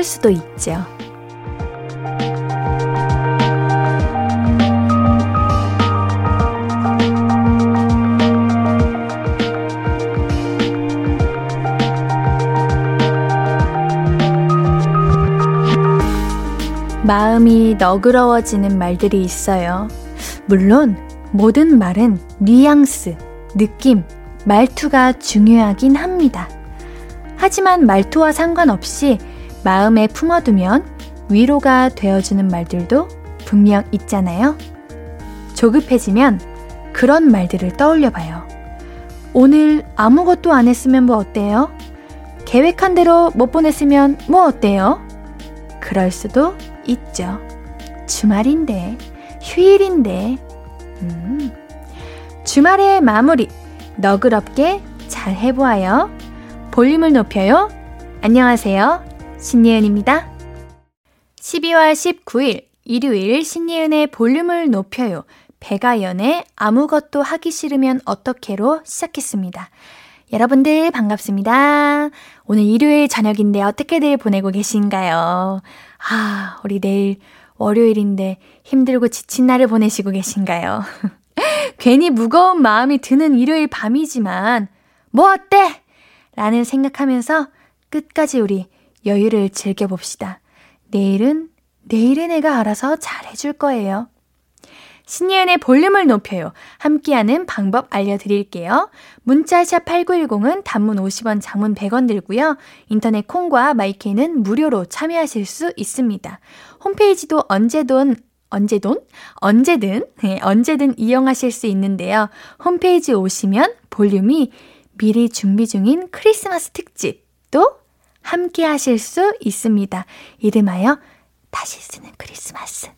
그럴 수도 있죠. 마음이 너그러워지는 말들이 있어요. 물론 모든 말은 뉘앙스, 느낌, 말투가 중요하긴 합니다. 하지만 말투와 상관없이 마음에 품어두면 위로가 되어주는 말들도 분명 있잖아요. 조급해지면 그런 말들을 떠올려 봐요. 오늘 아무것도 안 했으면 뭐 어때요? 계획한 대로 못 보냈으면 뭐 어때요? 그럴 수도 있죠. 주말인데, 휴일인데, 음. 주말의 마무리, 너그럽게 잘 해보아요. 볼륨을 높여요. 안녕하세요. 신예은입니다. 12월 19일, 일요일 신예은의 볼륨을 높여요. 배가연의 아무것도 하기 싫으면 어떻게로 시작했습니다. 여러분들 반갑습니다. 오늘 일요일 저녁인데 어떻게들 보내고 계신가요? 아, 우리 내일 월요일인데 힘들고 지친 날을 보내시고 계신가요? 괜히 무거운 마음이 드는 일요일 밤이지만, 뭐 어때? 라는 생각하면서 끝까지 우리 여유를 즐겨봅시다. 내일은, 내일의 내가 알아서 잘 해줄 거예요. 신예은의 볼륨을 높여요. 함께하는 방법 알려드릴게요. 문자샵 8910은 단문 50원, 장문 100원 들고요. 인터넷 콩과 마이케는 무료로 참여하실 수 있습니다. 홈페이지도 언제든 언제든 언제든 네, 언제든 이용하실 수 있는데요. 홈페이지 오시면 볼륨이 미리 준비 중인 크리스마스 특집도 함께 하실 수 있습니다. 이름하여 다시 쓰는 크리스마스.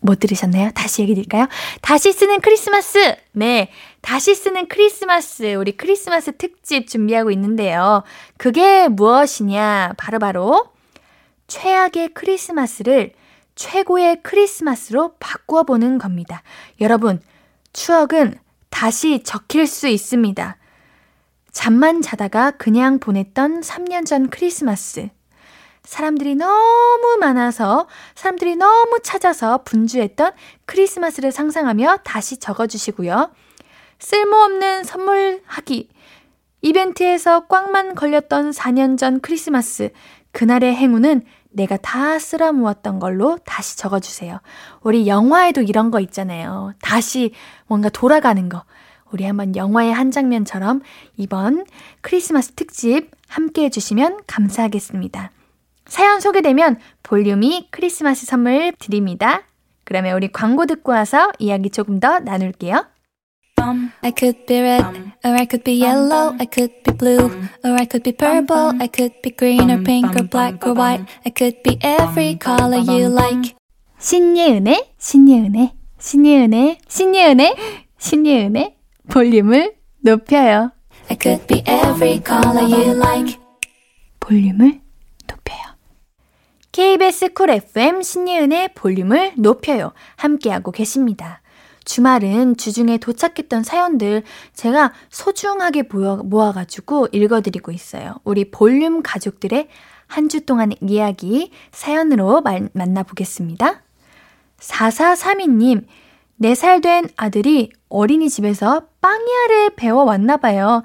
못 들으셨나요? 다시 얘기 드릴까요? 다시 쓰는 크리스마스! 네. 다시 쓰는 크리스마스. 우리 크리스마스 특집 준비하고 있는데요. 그게 무엇이냐? 바로바로 바로 최악의 크리스마스를 최고의 크리스마스로 바꾸어 보는 겁니다. 여러분, 추억은 다시 적힐 수 있습니다. 잠만 자다가 그냥 보냈던 3년 전 크리스마스. 사람들이 너무 많아서 사람들이 너무 찾아서 분주했던 크리스마스를 상상하며 다시 적어주시고요. 쓸모없는 선물하기. 이벤트에서 꽉만 걸렸던 4년 전 크리스마스. 그날의 행운은 내가 다 쓸어 모았던 걸로 다시 적어주세요. 우리 영화에도 이런 거 있잖아요. 다시 뭔가 돌아가는 거. 우리 한번 영화의 한 장면처럼 이번 크리스마스 특집 함께 해주시면 감사하겠습니다. 사연 소개되면 볼륨이 크리스마스 선물 드립니다. 그러면 우리 광고 듣고 와서 이야기 조금 더 나눌게요. I could be red, or I could be yellow, I could be blue, or I could be purple, I could be green or pink or black or white, I could be every color you like. 신예은의, 신예은의, 신예은의, 신예은의, 신예은의 볼륨을 높여요. I could be every color you like. 볼륨을 KBS 쿨 FM 신예은의 볼륨을 높여요. 함께하고 계십니다. 주말은 주중에 도착했던 사연들 제가 소중하게 모아가지고 읽어드리고 있어요. 우리 볼륨 가족들의 한 주 동안의 이야기 사연으로 말, 만나보겠습니다. 4432님, 4살 된 아들이 어린이집에서 빵야를 배워왔나 봐요.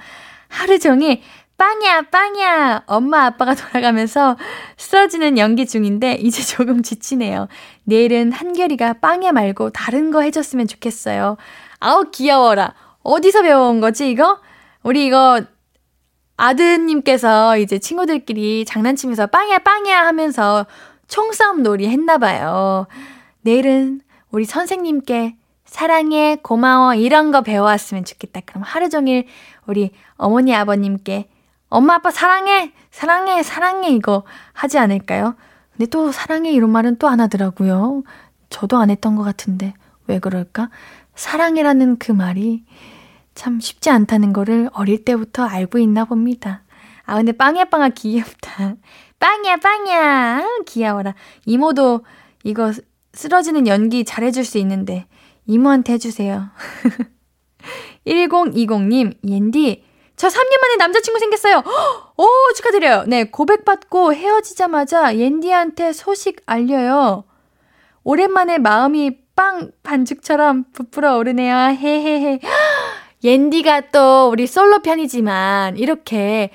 하루 종일 빵이야, 빵이야. 엄마, 아빠가 돌아가면서 쓰러지는 연기 중인데 이제 조금 지치네요. 내일은 한결이가 빵야 말고 다른 거 해줬으면 좋겠어요. 아우, 귀여워라. 어디서 배워온 거지, 이거? 우리 이거 아드님께서 이제 친구들끼리 장난치면서 빵야, 빵야 하면서 총싸움 놀이 했나봐요. 내일은 우리 선생님께 사랑해, 고마워, 이런 거 배워왔으면 좋겠다. 그럼 하루 종일 우리 어머니, 아버님께 엄마 아빠 사랑해 사랑해 사랑해 이거 하지 않을까요? 근데 또 사랑해 이런 말은 또 안 하더라고요. 저도 안 했던 것 같은데 왜 그럴까? 사랑해라는 그 말이 참 쉽지 않다는 거를 어릴 때부터 알고 있나 봅니다. 아 근데 빵야 빵아 귀엽다. 빵야 빵야 귀여워라. 이모도 이거 쓰러지는 연기 잘해줄 수 있는데 이모한테 해주세요. 1020님 옌디 저 3년 만에 남자친구 생겼어요. 오, 축하드려요. 네, 고백받고 헤어지자마자 옌디한테 소식 알려요. 오랜만에 마음이 빵 반죽처럼 부풀어 오르네요. 헤헤헤. 옌디가 또 우리 솔로 편이지만 이렇게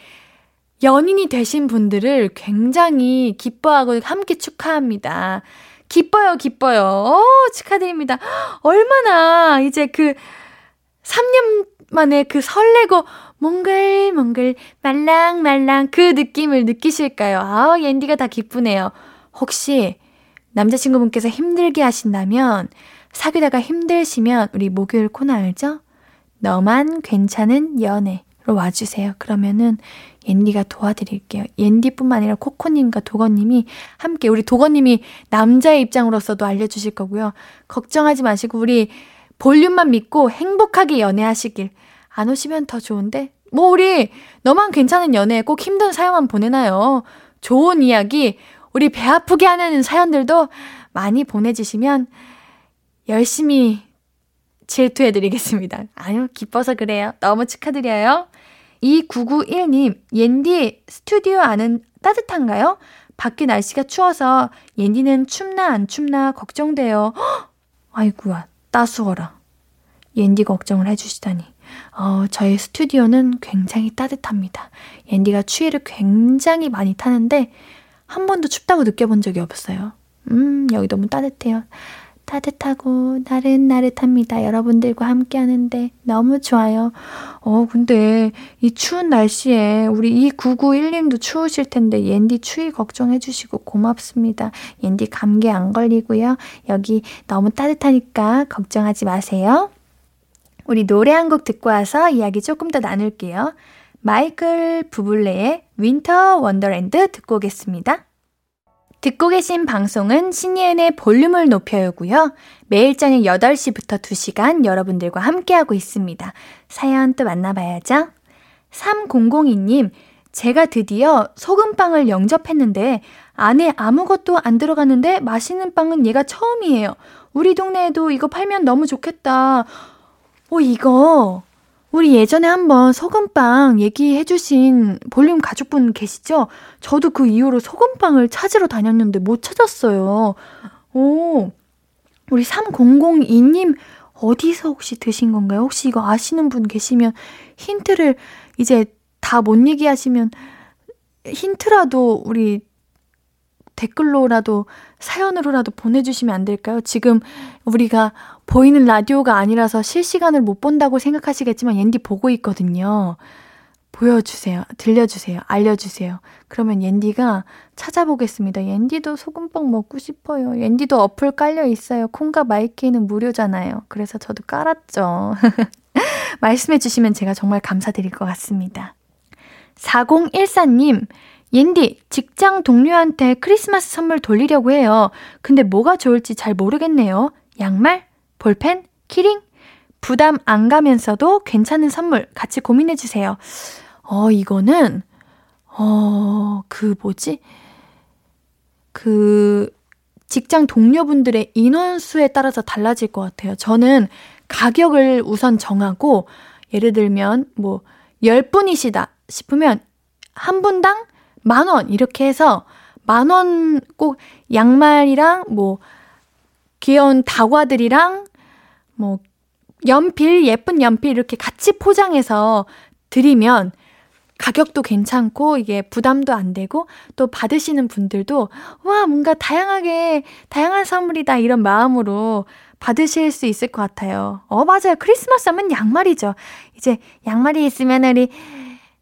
연인이 되신 분들을 굉장히 기뻐하고 함께 축하합니다. 기뻐요, 기뻐요. 오, 축하드립니다. 얼마나 이제 그 3년 만에 그 설레고 몽글몽글 말랑말랑 그 느낌을 느끼실까요? 아, 옌디가 다 기쁘네요. 혹시 남자친구분께서 힘들게 하신다면 사귀다가 힘드시면 우리 목요일 코너 알죠? 너만 괜찮은 연애로 와주세요. 그러면은 옌디가 도와드릴게요. 옌디뿐만 아니라 코코님과 도건님이 함께 우리 도건님이 남자의 입장으로서도 알려주실 거고요. 걱정하지 마시고 우리 볼륨만 믿고 행복하게 연애하시길. 안 오시면 더 좋은데? 뭐 우리 너만 괜찮은 연애 꼭 힘든 사연만 보내나요? 좋은 이야기 우리 배 아프게 하는 사연들도 많이 보내주시면 열심히 질투해드리겠습니다. 아유, 기뻐서 그래요. 너무 축하드려요. 2991님, 옌디 스튜디오 안은 따뜻한가요? 밖에 날씨가 추워서 옌디는 춥나 안 춥나 걱정돼요. 헉! 아이구야, 따스워라. 옌디 걱정을 해주시다니. 어, 저희 스튜디오는 굉장히 따뜻합니다. 옌디가 추위를 굉장히 많이 타는데 한 번도 춥다고 느껴본 적이 없어요. 음, 여기 너무 따뜻해요. 따뜻하고 나른나른합니다. 여러분들과 함께 하는데 너무 좋아요. 어, 근데 이 추운 날씨에 우리 이 991님도 추우실 텐데 옌디 추위 걱정해 주시고 고맙습니다. 옌디 감기 안 걸리고요. 여기 너무 따뜻하니까 걱정하지 마세요. 우리 노래 한 곡 듣고 와서 이야기 조금 더 나눌게요. 마이클 부블레의 Winter Wonderland 듣고 오겠습니다. 듣고 계신 방송은 신예은의 볼륨을 높여요고요. 매일 저녁 8시부터 2시간 여러분들과 함께하고 있습니다. 사연 또 만나봐야죠. 3002님, 제가 드디어 소금빵을 영접했는데 안에 아무것도 안 들어갔는데 맛있는 빵은 얘가 처음이에요. 우리 동네에도 이거 팔면 너무 좋겠다. 어, 이거 우리 예전에 한번 소금빵 얘기해주신 볼륨 가족분 계시죠? 저도 그 이후로 소금빵을 찾으러 다녔는데 못 찾았어요. 오, 우리 3002님 어디서 혹시 드신 건가요? 혹시 이거 아시는 분 계시면 힌트를 이제 다 못 얘기하시면 힌트라도 우리 댓글로라도 사연으로라도 보내주시면 안 될까요? 지금 우리가 보이는 라디오가 아니라서 실시간을 못 본다고 생각하시겠지만 옌디 보고 있거든요. 보여주세요. 들려주세요. 알려주세요. 그러면 옌디가 찾아보겠습니다. 옌디도 소금빵 먹고 싶어요. 옌디도 어플 깔려 있어요. 콩과 마이K는 무료잖아요. 그래서 저도 깔았죠. 말씀해 주시면 제가 정말 감사드릴 것 같습니다. 4014님, 옌디, 직장 동료한테 크리스마스 선물 돌리려고 해요. 근데 뭐가 좋을지 잘 모르겠네요. 양말? 볼펜? 키링? 부담 안 가면서도 괜찮은 선물 같이 고민해 주세요. 어, 이거는, 어, 그 뭐지? 그, 직장 동료분들의 인원수에 따라서 달라질 것 같아요. 저는 가격을 우선 정하고, 예를 들면, 뭐, 10분이시다 싶으면, 한 분당 만 원, 이렇게 해서, 만 원 꼭 양말이랑, 뭐, 귀여운 다과들이랑, 뭐, 연필, 예쁜 연필 이렇게 같이 포장해서 드리면 가격도 괜찮고 이게 부담도 안 되고 또 받으시는 분들도 와, 뭔가 다양하게, 다양한 선물이다 이런 마음으로 받으실 수 있을 것 같아요. 어, 맞아요. 크리스마스 하면 양말이죠. 이제 양말이 있으면 우리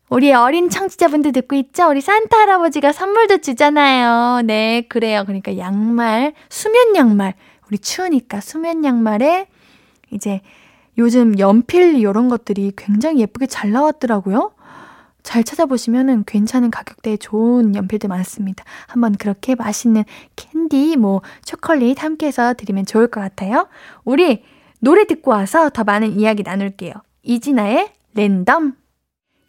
우리 어린 청취자분들 듣고 있죠? 우리 산타 할아버지가 선물도 주잖아요. 네, 그래요. 그러니까 양말, 수면 양말. 우리 추우니까 수면 양말에 이제 요즘 연필 이런 것들이 굉장히 예쁘게 잘 나왔더라고요. 잘 찾아보시면은 괜찮은 가격대에 좋은 연필들 많습니다. 한번 그렇게 맛있는 캔디, 뭐, 초콜릿 함께 해서 드리면 좋을 것 같아요. 우리 노래 듣고 와서 더 많은 이야기 나눌게요. 이진아의 랜덤.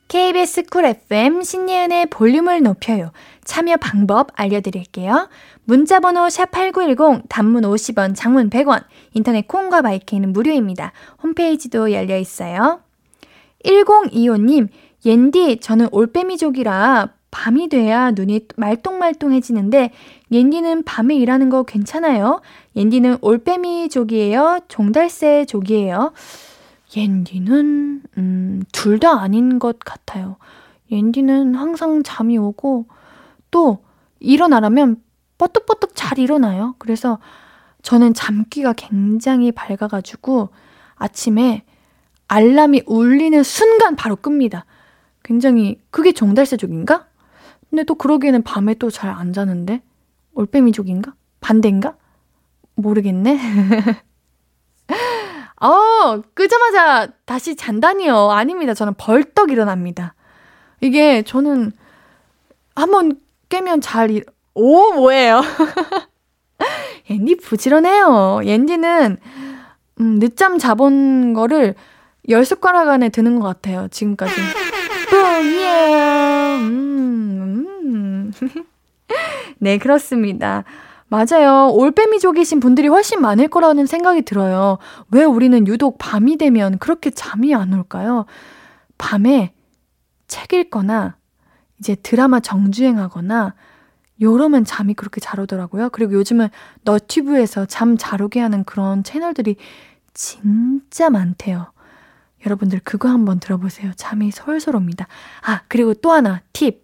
KBS 쿨 FM 신예은의 볼륨을 높여요. 참여 방법 알려드릴게요. 문자번호 샵8910 단문 50원, 장문 100원, 인터넷 콩과 마이크는 무료입니다. 홈페이지도 열려 있어요. 1025님, 옌디, 저는 올빼미족이라 밤이 돼야 눈이 말똥말똥해지는데 옌디는 밤에 일하는 거 괜찮아요? 옌디는 올빼미족이에요? 종달새족이에요? 옌디는 음, 둘 다 아닌 것 같아요. 옌디는 항상 잠이 오고 또 일어나라면 뻐뚝뻐뚝 잘 일어나요. 그래서 저는 잠기가 굉장히 밝아가지고 아침에 알람이 울리는 순간 바로 끕니다. 굉장히 그게 종달새족인가? 근데 또 그러기에는 밤에 또 잘 안 자는데 올빼미족인가? 반대인가? 모르겠네. 어, 끄자마자 다시 잔다니요. 아닙니다. 저는 벌떡 일어납니다. 이게 저는 한번 깨면 잘 일, 오, 뭐예요? 옌디 부지런해요. 옌디는, 음, 늦잠 자본 거를 열 숟가락 안에 드는 것 같아요. 지금까지. 예. 음, 음. 네, 그렇습니다. 맞아요. 올빼미족이신 분들이 훨씬 많을 거라는 생각이 들어요. 왜 우리는 유독 밤이 되면 그렇게 잠이 안 올까요? 밤에 책 읽거나 이제 드라마 정주행하거나 요러면 잠이 그렇게 잘 오더라고요. 그리고 요즘은 너튜브에서 잠 잘 오게 하는 그런 채널들이 진짜 많대요. 여러분들 그거 한번 들어보세요. 잠이 솔솔 옵니다. 아, 그리고 또 하나 팁.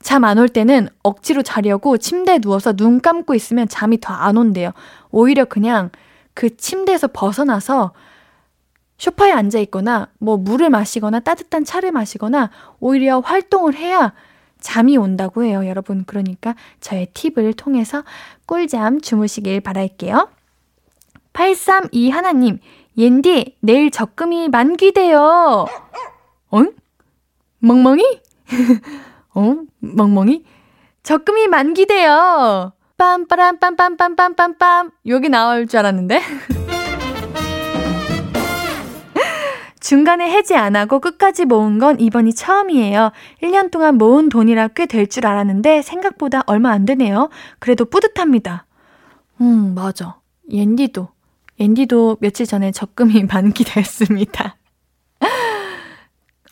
잠 안 올 때는 억지로 자려고 침대에 누워서 눈 감고 있으면 잠이 더 안 온대요. 오히려 그냥 그 침대에서 벗어나서 쇼파에 앉아 있거나 뭐 물을 마시거나 따뜻한 차를 마시거나 오히려 활동을 해야 잠이 온다고 해요. 여러분 그러니까 저의 팁을 통해서 꿀잠 주무시길 바랄게요. 832 하나님 옌디, 내일 적금이 만기돼요. 어? 멍멍이? 어? 멍멍이? 적금이 만기돼요. 빰빠람 빰빰빰빰빰빰 여기 나올 줄 알았는데. 중간에 해지 안 하고 끝까지 모은 건 이번이 처음이에요. 1년 동안 모은 돈이라 꽤 될 줄 알았는데 생각보다 얼마 안 되네요. 그래도 뿌듯합니다. 음, 맞아. 옌디도 앤디도 며칠 전에 적금이 만기됐습니다.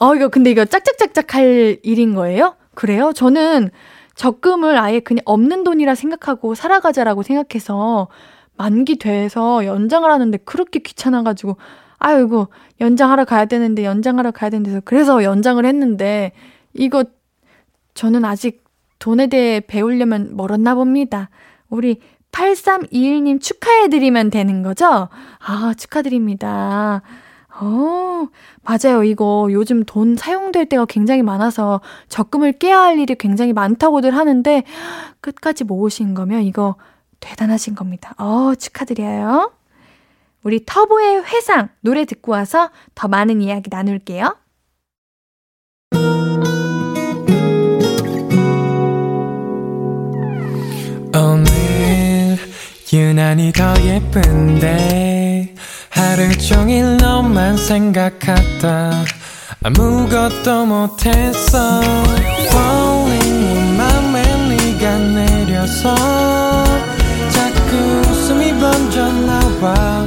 어, 이거 근데 이거 짝짝짝짝 할 일인 거예요? 그래요? 저는 적금을 아예 그냥 없는 돈이라 생각하고 살아가자라고 생각해서 만기 돼서 연장을 하는데 그렇게 귀찮아가지고 아이고 연장하러 가야 되는데 연장하러 가야 되는데 그래서 연장을 했는데 이거 저는 아직 돈에 대해 배우려면 멀었나 봅니다. 우리 8321님 축하해드리면 되는 거죠? 아, 축하드립니다. 어, 맞아요. 이거 요즘 돈 사용될 때가 굉장히 많아서 적금을 깨야 할 일이 굉장히 많다고들 하는데 끝까지 모으신 거면 이거 대단하신 겁니다. 어, 축하드려요. 우리 터보의 회상 노래 듣고 와서 더 많은 이야기 나눌게요. 유난히 더 예쁜데 하루 종일 너만 생각하다 아무것도 못했어 Falling 맘에 네가 내려서 자꾸 웃음이 번져 나와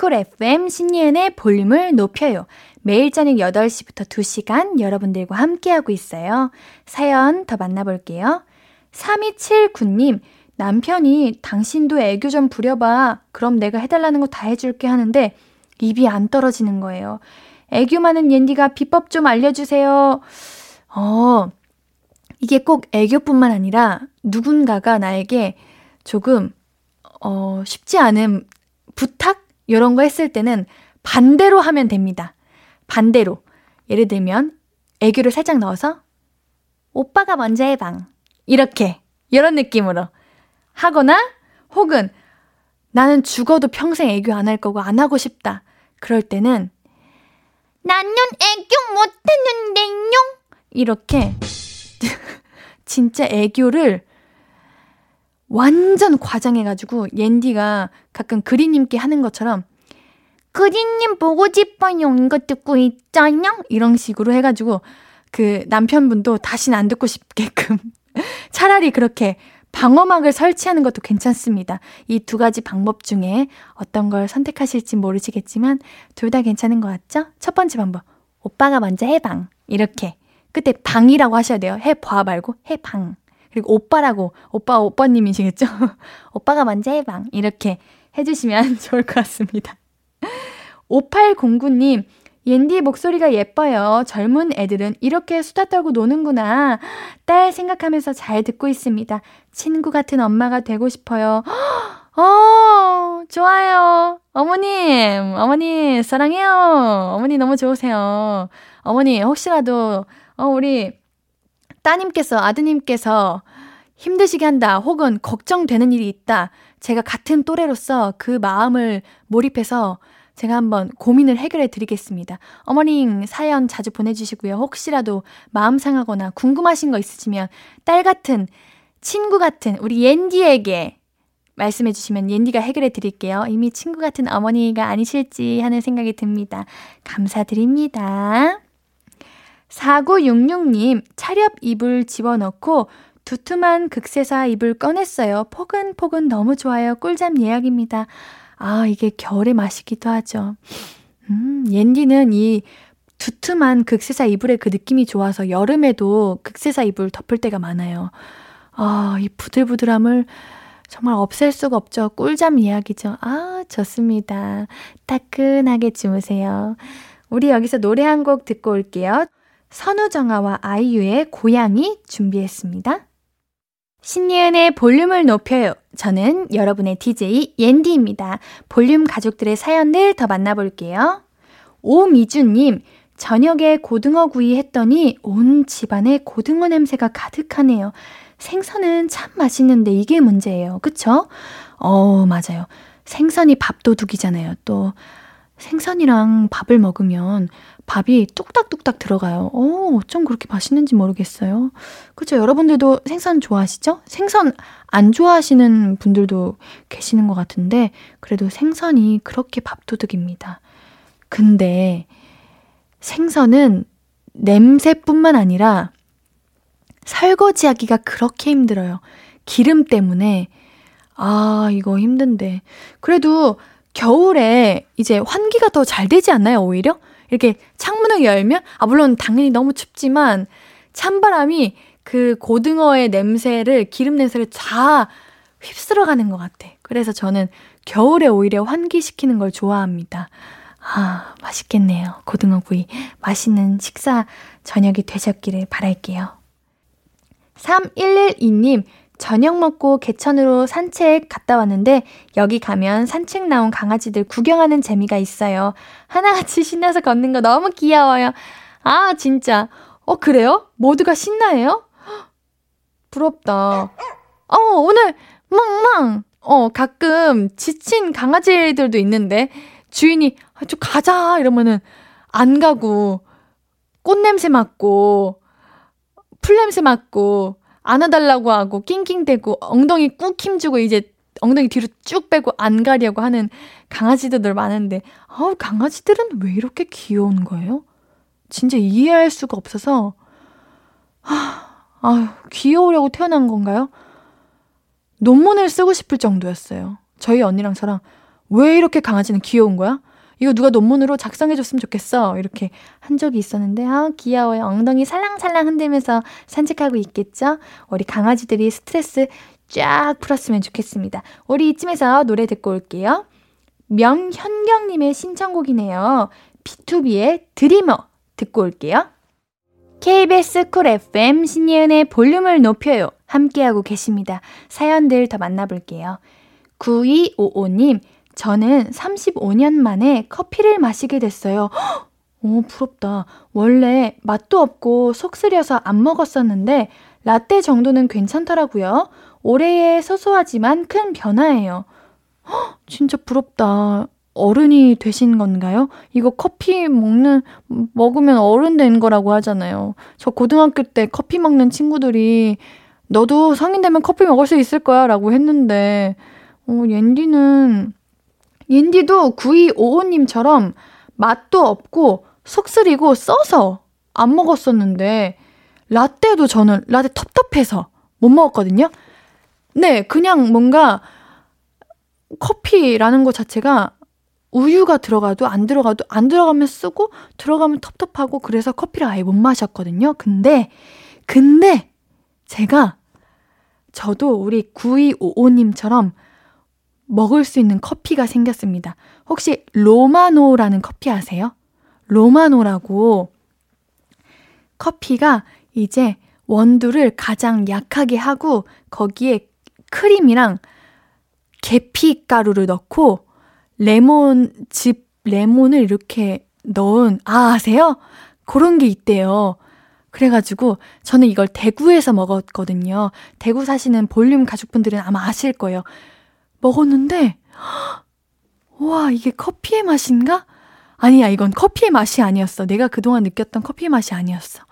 쿨 FM 신예은의 볼륨을 높여요 매일 저녁 8시부터 2시간 여러분들과 함께하고 있어요 사연 더 만나볼게요 3279님 남편이 당신도 애교 좀 부려봐. 그럼 내가 해달라는 거 다 해줄게 하는데 입이 안 떨어지는 거예요. 애교 많은 옌디가 비법 좀 알려주세요. 어, 이게 꼭 애교뿐만 아니라 누군가가 나에게 조금, 어, 쉽지 않은 부탁? 이런 거 했을 때는 반대로 하면 됩니다. 반대로. 예를 들면, 애교를 살짝 넣어서, 오빠가 먼저 해방. 이렇게. 이런 느낌으로. 하거나 혹은 나는 죽어도 평생 애교 안 할 거고 안 하고 싶다. 그럴 때는 나는 애교 못 했는데요. 이렇게 진짜 애교를 완전 과장해가지고 옌디가 가끔 그리님께 하는 것처럼 그리님 보고 싶어요 이거 듣고 있잖요 이런 식으로 해가지고 그 남편분도 다시는 안 듣고 싶게끔 차라리 그렇게 방어막을 설치하는 것도 괜찮습니다. 이 두 가지 방법 중에 어떤 걸 선택하실지 모르시겠지만 둘 다 괜찮은 것 같죠? 첫 번째 방법. 오빠가 먼저 해방. 이렇게. 그때 방이라고 하셔야 돼요. 해봐 말고 해방. 그리고 오빠라고 오빠 오빠님이시겠죠? 오빠가 먼저 해방. 이렇게 해주시면 좋을 것 같습니다. 5809님, 옌디 목소리가 예뻐요. 젊은 애들은 이렇게 수다 떨고 노는구나. 딸 생각하면서 잘 듣고 있습니다. 친구 같은 엄마가 되고 싶어요. 어, 좋아요. 어머님, 어머니, 사랑해요. 어머니 너무 좋으세요. 어머니, 혹시라도, 어, 우리 따님께서, 아드님께서 힘드시게 한다, 혹은 걱정되는 일이 있다. 제가 같은 또래로서 그 마음을 몰입해서 제가 한번 고민을 해결해 드리겠습니다. 어머님 사연 자주 보내주시고요. 혹시라도 마음 상하거나 궁금하신 거 있으시면 딸 같은, 친구 같은 우리 옌디에게 말씀해 주시면 옌디가 해결해 드릴게요. 이미 친구 같은 어머니가 아니실지 하는 생각이 듭니다. 감사드립니다. 4966님, 차렵 이불 집어넣고 두툼한 극세사 이불 꺼냈어요. 포근포근 너무 좋아요. 꿀잠 예약입니다. 아, 이게 겨울의 맛이기도 하죠. 음, 옌디는 이 두툼한 극세사 이불의 그 느낌이 좋아서 여름에도 극세사 이불 덮을 때가 많아요. 아, 이 부들부들함을 정말 없앨 수가 없죠. 꿀잠 이야기죠. 아, 좋습니다. 따끈하게 주무세요. 우리 여기서 노래 한 곡 듣고 올게요. 선우정아와 아이유의 고양이 준비했습니다. 신예은의 볼륨을 높여요. 저는 여러분의 DJ 옌디입니다. 볼륨 가족들의 사연들 더 만나볼게요. 오미주님, 저녁에 고등어 구이 했더니 온 집안에 고등어 냄새가 가득하네요. 생선은 참 맛있는데 이게 문제예요. 그쵸? 어, 맞아요. 생선이 밥도둑이잖아요. 또 생선이랑 밥을 먹으면 밥이 뚝딱뚝딱 들어가요. 어, 어쩜 그렇게 맛있는지 모르겠어요. 그쵸? 여러분들도 생선 좋아하시죠? 생선 안 좋아하시는 분들도 계시는 것 같은데, 그래도 생선이 그렇게 밥도둑입니다. 근데 생선은 냄새뿐만 아니라 설거지하기가 그렇게 힘들어요. 기름 때문에. 아, 이거 힘든데. 그래도 겨울에 이제 환기가 더 잘 되지 않나요, 오히려? 이렇게 창문을 열면, 아, 물론 당연히 너무 춥지만, 찬바람이 그 고등어의 냄새를, 기름 냄새를 다 휩쓸어 가는 것 같아. 그래서 저는 겨울에 오히려 환기시키는 걸 좋아합니다. 아, 맛있겠네요. 고등어 구이. 맛있는 식사 저녁이 되셨기를 바랄게요. 3112님, 저녁 먹고 개천으로 산책 갔다 왔는데 여기 가면 산책 나온 강아지들 구경하는 재미가 있어요. 하나같이 신나서 걷는 거 너무 귀여워요. 아, 진짜. 어, 그래요? 모두가 신나해요? 부럽다. 어, 오늘 멍멍. 어, 가끔 지친 강아지들도 있는데 주인이 아, 좀 가자 이러면은 안 가고 꽃냄새 맡고 풀냄새 맡고 안아달라고 하고 낑낑대고 엉덩이 꾹 힘주고 이제 엉덩이 뒤로 쭉 빼고 안 가려고 하는 강아지들 많은데 아우 강아지들은 왜 이렇게 귀여운 거예요? 진짜 이해할 수가 없어서 아, 아유 귀여우려고 태어난 건가요? 논문을 쓰고 싶을 정도였어요. 저희 언니랑 저랑 왜 이렇게 강아지는 귀여운 거야? 이거 누가 논문으로 작성해줬으면 좋겠어. 이렇게 한 적이 있었는데, 아, 귀여워요. 엉덩이 살랑살랑 흔들면서 산책하고 있겠죠? 우리 강아지들이 스트레스 쫙 풀었으면 좋겠습니다. 우리 이쯤에서 노래 듣고 올게요. 명현경님의 신청곡이네요. B2B의 Dreamer 듣고 올게요. KBS 쿨 FM 신예은의 볼륨을 높여요. 함께하고 계십니다. 사연들 더 만나볼게요. 9255님, 저는 35년 만에 커피를 마시게 됐어요. 오, 부럽다. 원래 맛도 없고 속 쓰려서 안 먹었었는데 라떼 정도는 괜찮더라고요. 올해의 소소하지만 큰 변화예요. 헉, 진짜 부럽다. 어른이 되신 건가요? 이거 커피 먹는, 먹으면 어른 된 거라고 하잖아요. 저 고등학교 때 커피 먹는 친구들이 너도 성인 되면 커피 먹을 수 있을 거야 라고 했는데, 어, 옌디는, 옌디도 9255님처럼 맛도 없고 속 쓰리고 써서 안 먹었었는데, 라떼도 저는 라떼 텁텁해서 못 먹었거든요? 네, 그냥 뭔가 커피라는 것 자체가 우유가 들어가도 안 들어가도 안 들어가면 쓰고 들어가면 텁텁하고 그래서 커피를 아예 못 마셨거든요. 근데, 근데 제가 저도 우리 9255님처럼 먹을 수 있는 커피가 생겼습니다. 혹시 로마노라는 커피 아세요? 로마노라고 커피가 이제 원두를 가장 약하게 하고 거기에 크림이랑 계피 가루를 넣고 레몬 즙 레몬을 이렇게 넣은 아 아세요? 그런 게 있대요. 그래가지고 저는 이걸 대구에서 먹었거든요. 대구 사시는 볼륨 가족분들은 아마 아실 거예요. 먹었는데 와 이게 커피의 맛인가? 아니야 이건 커피의 맛이 아니었어. 내가 그동안 느꼈던 커피의 맛이 아니었어.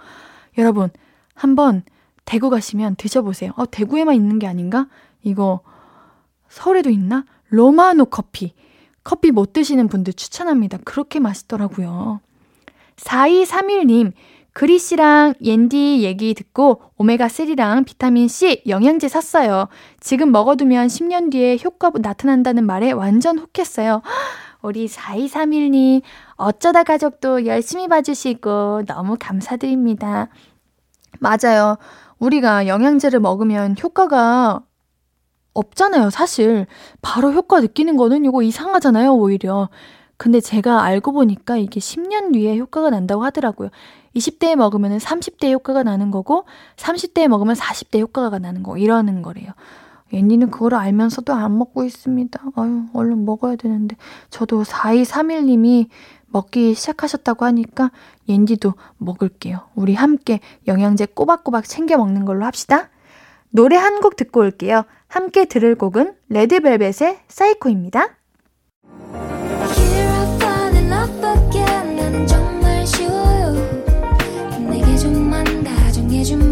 여러분 한번 대구 가시면 드셔보세요. 어 대구에만 있는 게 아닌가? 이거 서울에도 있나? 로마노 커피. 커피 못 드시는 분들 추천합니다. 그렇게 맛있더라고요. 4231님, 그리 씨랑 옌디 얘기 듣고 오메가3랑 비타민C 영양제 샀어요. 지금 먹어두면 10년 뒤에 효과 나타난다는 말에 완전 혹했어요. 우리 4231님, 어쩌다 가족도 열심히 봐주시고 너무 감사드립니다. 맞아요. 우리가 영양제를 먹으면 효과가 없잖아요, 사실. 바로 효과 느끼는 거는 이거 이상하잖아요, 오히려. 근데 제가 알고 보니까 이게 10년 뒤에 효과가 난다고 하더라고요. 20대에 먹으면 30대에 효과가 나는 거고, 30대에 먹으면 40대 효과가 나는 거, 이러는 거래요. 앤디는 그걸 알면서도 안 먹고 있습니다. 아유, 얼른 먹어야 되는데. 저도 4231님이 먹기 시작하셨다고 하니까 옌디도 먹을게요. 우리 함께 영양제 꼬박꼬박 챙겨 먹는 걸로 합시다. 노래 한 곡 듣고 올게요. 함께 들을 곡은 레드벨벳의 사이코입니다.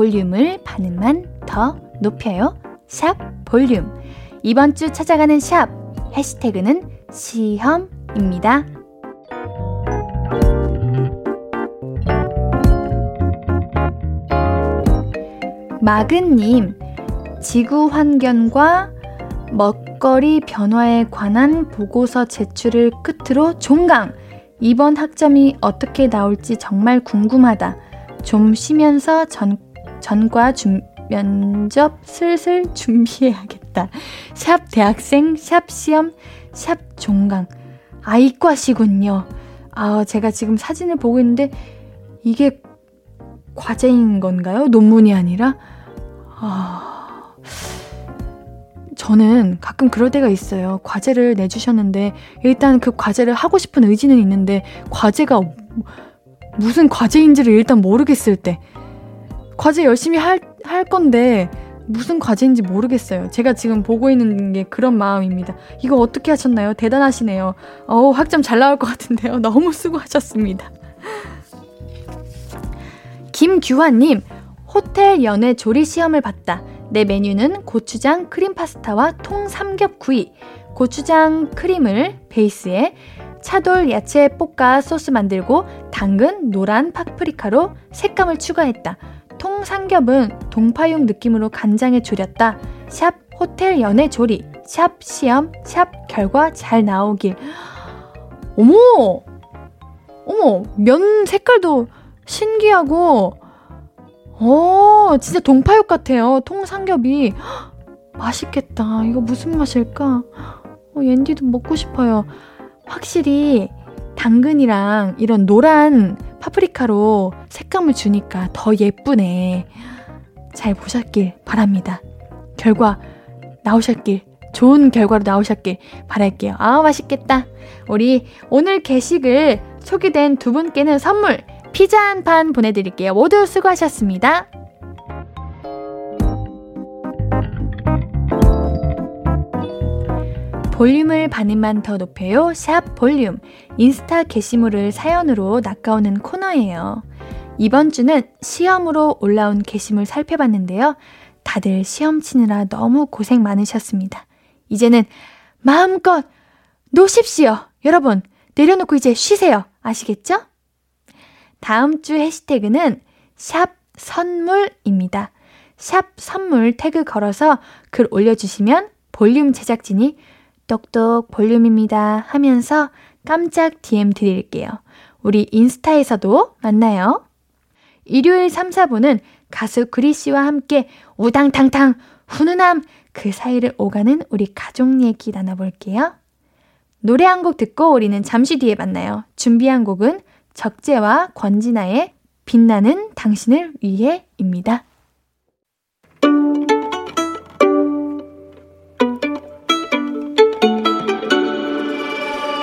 볼륨을 반음만 더 높여요. 샵 볼륨. 이번 주 찾아가는 샵 해시태그는 시험입니다. 마근님, 지구 환경과 먹거리 변화에 관한 보고서 제출을 끝으로 종강. 이번 학점이 어떻게 나올지 정말 궁금하다. 좀 쉬면서 전, 전과 준, 면접 슬슬 준비해야겠다. 샵 대학생, 샵 시험, 샵 종강. 아이과시군요. 아, 제가 지금 사진을 보고 있는데 이게 과제인 건가요? 논문이 아니라? 아, 저는 가끔 그럴 때가 있어요. 과제를 내주셨는데, 일단 그 과제를 하고 싶은 의지는 있는데, 과제가 무슨 과제인지를 일단 모르겠을 때, 과제 열심히 할, 할 건데, 무슨 과제인지 모르겠어요. 제가 지금 보고 있는 게 그런 마음입니다. 이거 어떻게 하셨나요? 대단하시네요. 어우, 학점 잘 나올 것 같은데요. 너무 수고하셨습니다. 김규환님, 호텔 연애 조리 시험을 봤다. 내 메뉴는 고추장 크림 파스타와 통 삼겹구이. 고추장 크림을 베이스에 차돌 야채 볶아 소스 만들고 당근, 노란 파프리카로 색감을 추가했다. 통 삼겹은 동파육 느낌으로 간장에 졸였다. 샵 호텔 연애 조리. 샵 시험. 샵 결과 잘 나오길. 어머! 어머, 면 색깔도 신기하고 어, 진짜 동파육 같아요. 통삼겹이. 맛있겠다. 이거 무슨 맛일까? 어, 옌디도 먹고 싶어요. 확실히 당근이랑 이런 노란 파프리카로 색감을 주니까 더 예쁘네. 잘 보셨길 바랍니다. 결과 나오셨길, 좋은 결과로 나오셨길 바랄게요. 아, 맛있겠다. 우리 오늘 게식을 소개된 두 분께는 선물 피자 한 판 보내드릴게요. 모두 수고하셨습니다. 볼륨을 반음만 더 높여요. 샵 볼륨. 인스타 게시물을 사연으로 낚아오는 코너예요. 이번 주는 시험으로 올라온 게시물 살펴봤는데요. 다들 시험 치느라 너무 고생 많으셨습니다. 이제는 마음껏 노십시오. 여러분, 내려놓고 이제 쉬세요. 아시겠죠? 다음 주 해시태그는 샵 선물입니다. 샵 선물 태그 걸어서 글 올려주시면 볼륨 제작진이 똑똑 볼륨입니다 하면서 깜짝 DM 드릴게요. 우리 인스타에서도 만나요. 일요일 3, 4분은 가수 그리 씨와 함께 우당탕탕 훈훈함 그 사이를 오가는 우리 가족 얘기 나눠볼게요. 노래 한 곡 듣고 우리는 잠시 뒤에 만나요. 준비한 곡은 적재와 권진아의 빛나는 당신을 위해입니다.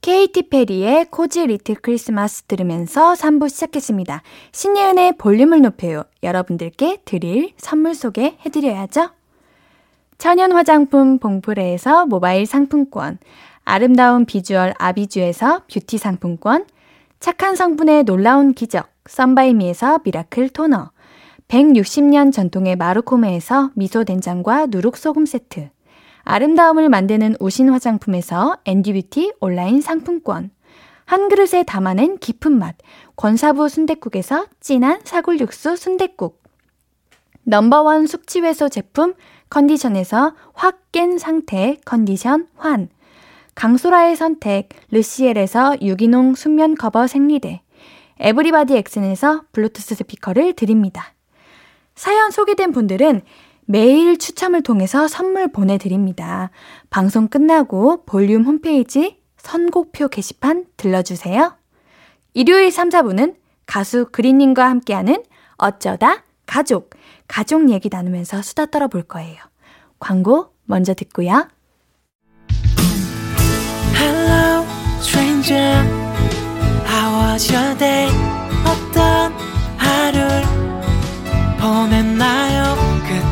케이티 페리의 Cozy Little Christmas 들으면서 3부 시작했습니다. 신예은의 볼륨을 높여요. 여러분들께 드릴 선물 소개해드려야죠. 천연 화장품 봉프레에서 모바일 상품권, 아름다운 비주얼 아비주에서 뷰티 상품권, 착한 성분의 놀라운 기적, 썬바이미에서 미라클 토너, 160년 전통의 마루코메에서 미소 된장과 누룩소금 세트, 아름다움을 만드는 우신 화장품에서 앤디뷰티 온라인 상품권. 한 그릇에 담아낸 깊은 맛. 권사부 순댓국에서 진한 사골 육수 순댓국. 넘버원 숙취해소 제품 컨디션에서 확 깬 상태 컨디션 환. 강소라의 선택 르시엘에서 유기농 순면 커버 생리대. 에브리바디 엑슨에서 블루투스 스피커를 드립니다. 사연 소개된 분들은 매일 추첨을 통해서 선물 보내드립니다. 방송 끝나고 볼륨 홈페이지 선곡표 게시판 들러주세요. 일요일 3, 4분은 가수 그린님과 함께하는 어쩌다 가족, 가족 얘기 나누면서 수다 떨어볼 거예요. 광고 먼저 듣고요. Hello, stranger. How was your day? 어떤 하루를 보냈나요?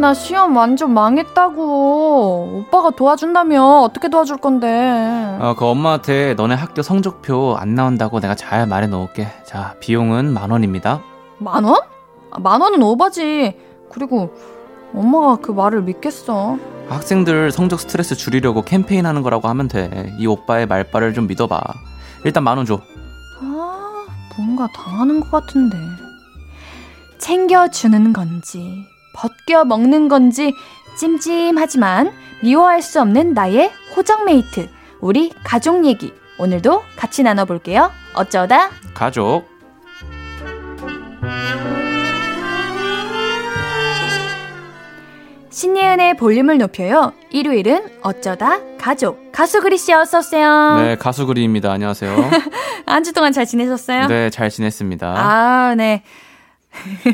나 시험 완전 망했다고. 오빠가 도와준다며. 어떻게 도와줄 건데. 어, 그 엄마한테 너네 학교 성적표 안 나온다고 내가 잘 말해 놓을게. 자, 비용은 만 원입니다. 만 원? 아, 만 원은 오바지. 그리고 엄마가 그 말을 믿겠어. 학생들 성적 스트레스 줄이려고 캠페인 하는 거라고 하면 돼. 이 오빠의 말발을 좀 믿어봐. 일단 만 원 줘. 아, 뭔가 당하는 것 같은데. 챙겨주는 건지, 벗겨 먹는 건지, 찜찜하지만 미워할 수 없는 나의 호적메이트. 우리 가족 얘기. 오늘도 같이 나눠볼게요. 어쩌다 가족. 신예은의 볼륨을 높여요. 일요일은 어쩌다 가족. 가수 그리 씨 어서 오세요. 네, 가수 그리입니다. 안녕하세요. 한 주 동안 잘 지내셨어요? 네, 잘 지냈습니다. 아, 네.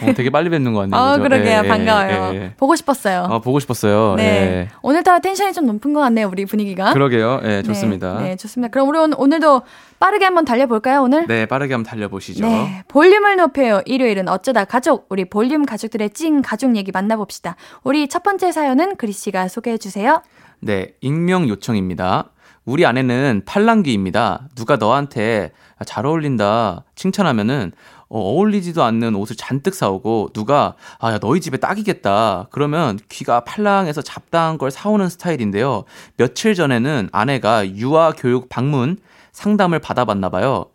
어, 되게 빨리 뵙는 것 같네요. 어, 그죠? 그러게요. 예, 반가워요. 예, 예. 보고 싶었어요. 아, 보고 싶었어요. 네. 예. 오늘따라 텐션이 좀 높은 것 같네요, 우리 분위기가. 그러게요. 예, 좋습니다. 네, 네, 좋습니다. 그럼 우리 오늘, 오늘도 빠르게 한번 달려볼까요, 오늘? 네, 빠르게 한번 달려보시죠. 네, 볼륨을 높여요. 일요일은 어쩌다 가족, 우리 볼륨 가족들의 찐 가족 얘기 만나봅시다. 우리 첫 번째 사연은 그리 씨가 소개해 주세요. 네, 익명 요청입니다. 우리 아내는 팔랑귀입니다. 누가 너한테 잘 어울린다 칭찬하면은 어, 어울리지도 않는 옷을 잔뜩 사오고 누가 아, 야, 너희 집에 딱이겠다. 그러면 귀가 팔랑해서 잡다한 걸 사오는 스타일인데요. 며칠 전에는 아내가 유아 교육 방문 상담을 받아봤나 봐요.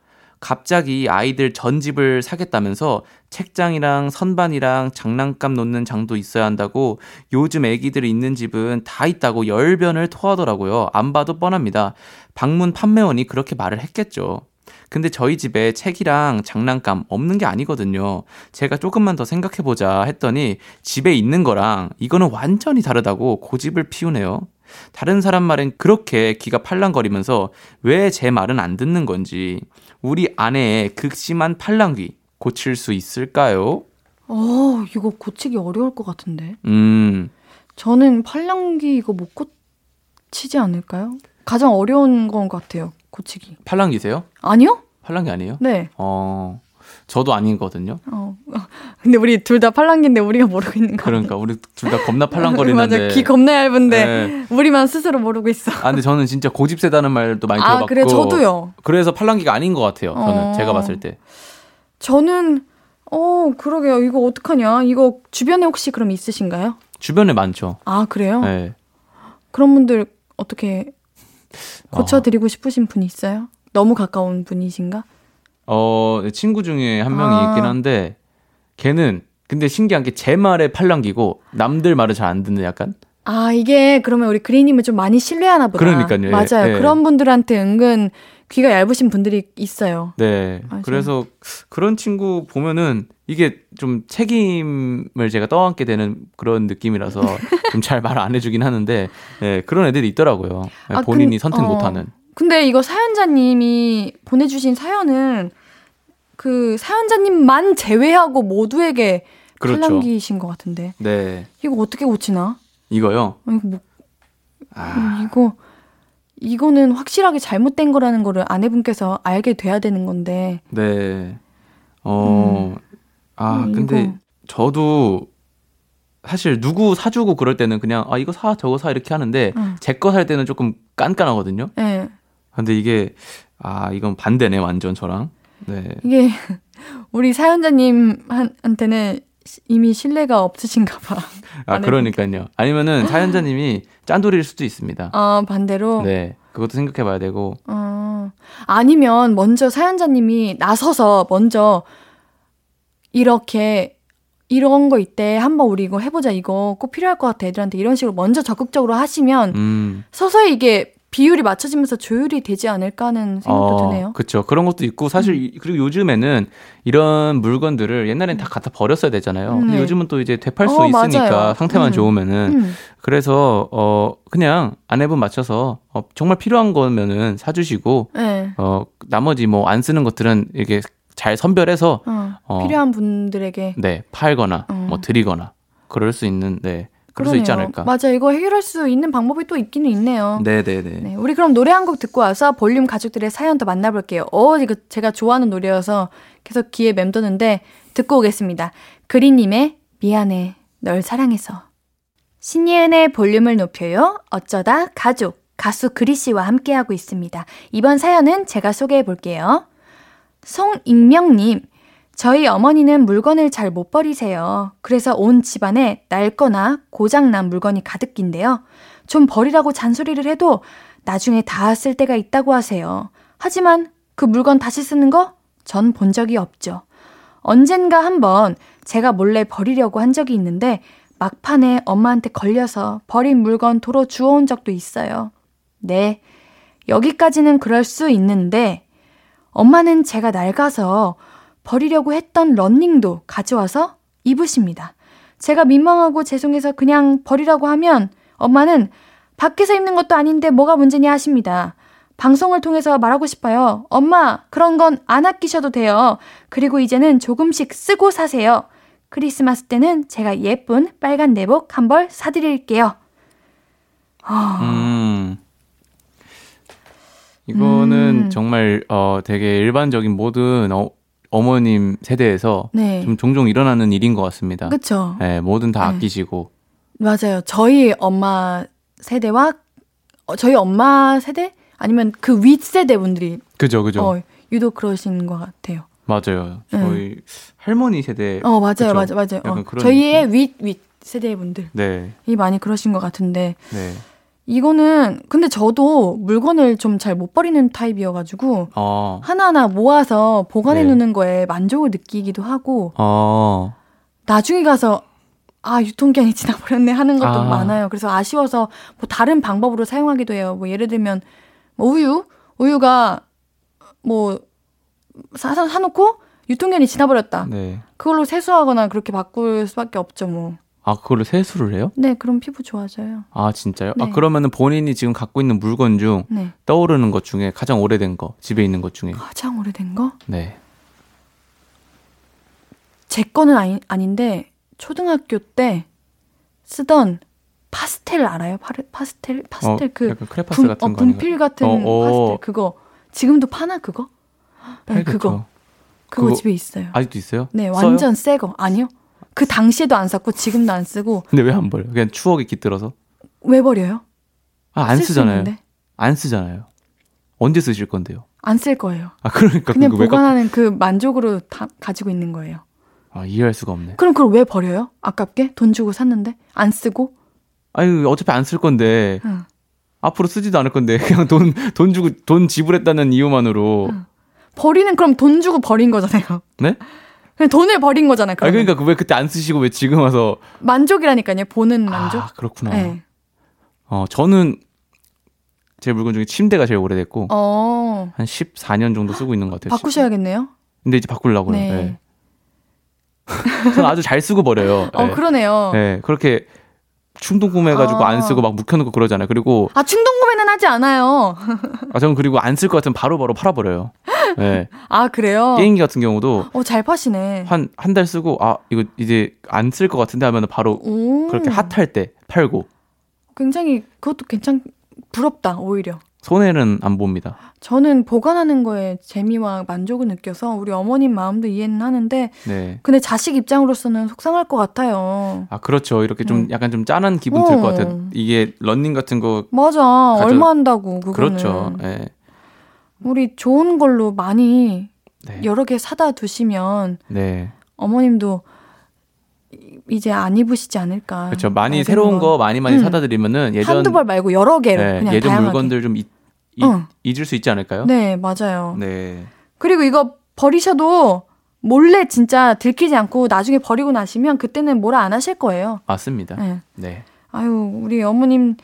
갑자기 아이들 전집을 사겠다면서 책장이랑 선반이랑 장난감 놓는 장도 있어야 한다고 요즘 애기들이 있는 집은 다 있다고 열변을 토하더라고요. 안 봐도 뻔합니다. 방문 판매원이 그렇게 말을 했겠죠. 근데 저희 집에 책이랑 장난감 없는 게 아니거든요. 제가 조금만 더 생각해보자 했더니 집에 있는 거랑 이거는 완전히 다르다고 고집을 피우네요. 다른 사람 말엔 그렇게 귀가 팔랑거리면서 왜 제 말은 안 듣는 건지 우리 아내의 극심한 팔랑귀 고칠 수 있을까요? 어, 이거 고치기 어려울 것 같은데. 음, 저는 팔랑귀 이거 못 고치지 않을까요? 가장 어려운 건것 같아요, 고치기. 팔랑귀세요? 아니요? 팔랑귀 아니에요? 네. 어, 저도 아니거든요. 어. 근데 우리 둘 다 팔랑귀인데 우리가 모르고 있는 거 그러니까 우리 둘 다 겁나 팔랑거리는데. 맞아, 귀 겁나 얇은데 네. 우리만 스스로 모르고 있어. 아, 근데 저는 진짜 고집 세다는 말도 많이 아, 들어봤고. 그래, 저도요. 그래서 팔랑귀가 아닌 것 같아요. 저는 어. 제가 봤을 때. 저는 어 그러게요. 이거 어떡하냐. 이거 주변에 혹시 그럼 있으신가요? 주변에 많죠. 아 그래요? 네. 그런 분들 어떻게 어. 고쳐드리고 싶으신 분이 있어요? 너무 가까운 분이신가? 어, 친구 중에 한 명이 아. 있긴 한데, 걔는, 근데 신기한 게 제 말에 팔랑귀고, 남들 말을 잘 안 듣는 약간? 아 이게 그러면 우리 그린님을 좀 많이 신뢰하나 보다. 그러니까요. 맞아요. 예. 그런 분들한테 은근 귀가 얇으신 분들이 있어요. 네. 맞아요. 그래서 그런 친구 보면은 이게 좀 책임을 제가 떠안게 되는 그런 느낌이라서 좀 잘 말 안 해주긴 하는데, 네, 그런 애들이 있더라고요. 네, 아, 본인이 근- 선택 어. 못하는. 근데 이거 사연자님이 보내주신 사연은 그 사연자님만 제외하고 모두에게 그렇죠. 팔랑귀신 것 같은데 네. 이거 어떻게 고치나? 이거요. 이거 뭐 아, 이거 이거는 확실하게 잘못된 거라는 거를 아내분께서 알게 돼야 되는 건데 네. 어, 아, 음, 근데 이거. 저도 사실 누구 사주고 그럴 때는 그냥 아, 이거 사, 저거 사 이렇게 하는데 응. 제거 살 때는 조금 깐깐하거든요. 예 근데 이게 아, 이건 반대네, 완전 저랑. 네. 이게 우리 사연자님한테는 이미 신뢰가 없으신가 봐. 아. 그러니까요. 아니면은 사연자님이 짠돌이일 수도 있습니다. 어 반대로 네. 그것도 생각해 봐야 되고. 어, 아니면 먼저 사연자님이 나서서 먼저 이렇게 이런 거 있대. 한번 우리 이거 해보자. 이거 꼭 필요할 것 같아. 애들한테 이런 식으로 먼저 적극적으로 하시면 음. 서서히 이게 비율이 맞춰지면서 조율이 되지 않을까 하는 생각도 드네요. 그렇죠. 그런 것도 있고 사실 이- 그리고 요즘에는 이런 물건들을 옛날엔 다 갖다 버렸어야 되잖아요. 근데 네. 요즘은 또 이제 되팔 수 어, 있으니까 맞아요. 상태만 음. 좋으면은 음. 그래서 어 그냥 아내분 맞춰서 어, 정말 필요한 거면은 사주시고 네. 어 나머지 뭐 안 쓰는 것들은 이렇게 잘 선별해서 어, 어. 필요한 분들에게 네 팔거나 어. 뭐 드리거나 그럴 수 있는 네 그럴 수 있지 그러네요. 않을까. 맞아. 이거 해결할 수 있는 방법이 또 있기는 있네요. 네네네. 네, 우리 그럼 노래 한 곡 듣고 와서 볼륨 가족들의 사연 더 만나볼게요. 어, 이거 제가 좋아하는 노래여서 계속 귀에 맴도는데 듣고 오겠습니다. 그리님의 미안해, 널 사랑해서. 신예은의 볼륨을 높여요. 어쩌다 가족, 가수 그리 씨와 함께하고 있습니다. 이번 사연은 제가 소개해 볼게요. 송익명님, 저희 어머니는 물건을 잘 못 버리세요. 그래서 온 집안에 낡거나 고장난 물건이 가득인데요. 좀 버리라고 잔소리를 해도 나중에 다 쓸 때가 있다고 하세요. 하지만 그 물건 다시 쓰는 거? 전 본 적이 없죠. 언젠가 한번 제가 몰래 버리려고 한 적이 있는데 막판에 엄마한테 걸려서 버린 물건 도로 주워온 적도 있어요. 네. 여기까지는 그럴 수 있는데 엄마는 제가 낡아서 버리려고 했던 런닝도 가져와서 입으십니다. 제가 민망하고 죄송해서 그냥 버리라고 하면 엄마는 밖에서 입는 것도 아닌데 뭐가 문제냐 하십니다. 방송을 통해서 말하고 싶어요. 엄마, 그런 건 안 아끼셔도 돼요. 그리고 이제는 조금씩 쓰고 사세요. 크리스마스 때는 제가 예쁜 빨간 내복 한 벌 사드릴게요. 아, 음. 이거는 음. 정말 어 되게 일반적인 모든 어, 어머님 세대에서 네. 좀 종종 일어나는 일인 것 같습니다. 그쵸. 네, 뭐든 다 네. 아끼시고. 맞아요. 저희 엄마 세대와 어, 저희 엄마 세대 아니면 그 윗 세대 분들이 그죠, 그죠. 어, 유독 그러신 것 같아요. 맞아요. 저희 할머니 세대. 어, 맞아요, 그쵸? 맞아요, 맞아요. 어, 저희의 윗, 윗 세대 분들이 네, 많이 그러신 것 같은데, 네. 이거는, 근데 저도 물건을 좀 잘 못 버리는 타입이어가지고, 어, 하나하나 모아서 보관해 네. 놓는 거에 만족을 느끼기도 하고, 어, 나중에 가서, 아, 유통기한이 지나버렸네 하는 것도 아. 많아요. 그래서 아쉬워서 뭐 다른 방법으로 사용하기도 해요. 뭐 예를 들면, 뭐 우유? 우유가 뭐, 사, 사, 사놓고 유통기한이 지나버렸다. 네. 그걸로 세수하거나 그렇게 바꿀 수밖에 없죠, 뭐. 아, 그걸로 세수를 해요? 네, 그럼 피부 좋아져요. 아, 진짜요? 네. 아, 그러면은 본인이 지금 갖고 있는 물건 중 네. 떠오르는 것 중에 가장 오래된 거, 집에 있는 것 중에. 가장 오래된 거? 네. 제 거는 아니, 아닌데, 초등학교 때 쓰던 파스텔 알아요? 파르, 파스텔? 파스텔 어, 그 분, 같은 어? 분필 같은 어, 어. 파스텔 그거 지금도 파나 그거? 네. 그거 그거 그거 집에 있어요. 아직도 있어요? 네? 완전 새 거. 아니요. 그 당시에도 안 샀고 지금도 안 쓰고 근데 왜 안 버려요? 그냥 추억이 깃들어서? 왜 버려요? 아, 안 쓰잖아요. 안 쓰잖아요. 언제 쓰실 건데요? 안 쓸 거예요. 아, 그러니까 그냥 보관하는 그 만족으로 다 가지고 있는 거예요. 아, 이해할 수가 없네. 그럼 그걸 왜 버려요? 아깝게 돈 주고 샀는데 안 쓰고? 아니, 어차피 안 쓸 건데 응. 앞으로 쓰지도 않을 건데 그냥 돈 돈 주고 돈 지불했다는 이유만으로 응. 버리는 그럼 돈 주고 버린 거잖아요. 네? 그냥 돈을 버린 거잖아요. 아. 그러니까 왜 그때 안 쓰시고 왜 지금 와서 만족이라니까요. 보는 만족. 아, 그렇구나. 네. 어, 저는 제 물건 중에 침대가 제일 오래됐고 어. 한 14년 정도 쓰고 있는 것 같아요. 바꾸셔야겠네요. 근데 이제 바꾸려고요. 네. 네. 저는 아주 잘 쓰고 버려요. 어, 네. 그러네요. 네, 그렇게 충동 구매해가지고 아. 안 쓰고 막 묵혀놓고 그러잖아요. 그리고 아, 충동 구매는 하지 않아요. 아 저는 그리고 안 쓸 것 같으면 바로바로 팔아버려요. 네. 아, 그래요? 게임기 같은 경우도 어, 잘 파시네. 한 한 달 쓰고 아 이거 이제 안 쓸 것 같은데 하면 바로 오. 그렇게 핫할 때 팔고 굉장히 그것도 괜찮 부럽다 오히려. 손해는 안 봅니다. 저는 보관하는 거에 재미와 만족을 느껴서 우리 어머님 마음도 이해는 하는데 네. 근데 자식 입장으로서는 속상할 것 같아요. 아 그렇죠. 이렇게 좀 음. 약간 좀 짠한 기분 들것 어. 같아요. 이게 런닝 같은 거 맞아. 얼마 한다고 그거는. 그렇죠. 예. 우리 좋은 걸로 많이 네. 여러 개 사다 두시면 네. 어머님도 이- 이제 안 입으시지 않을까. 그렇죠. 많이 새로운 거 많이 많이 음. 사다 드리면은 예전 한두 벌 말고 여러 개를 네, 그냥 예전 다양하게. 물건들 좀 잊, 잊, 응. 잊을 수 있지 않을까요? 네, 맞아요. 네. 그리고 이거 버리셔도 몰래 진짜 들키지 않고 나중에 버리고 나시면 그때는 뭐라 안 하실 거예요. 맞습니다. 네. 네. 아유, 우리 어머님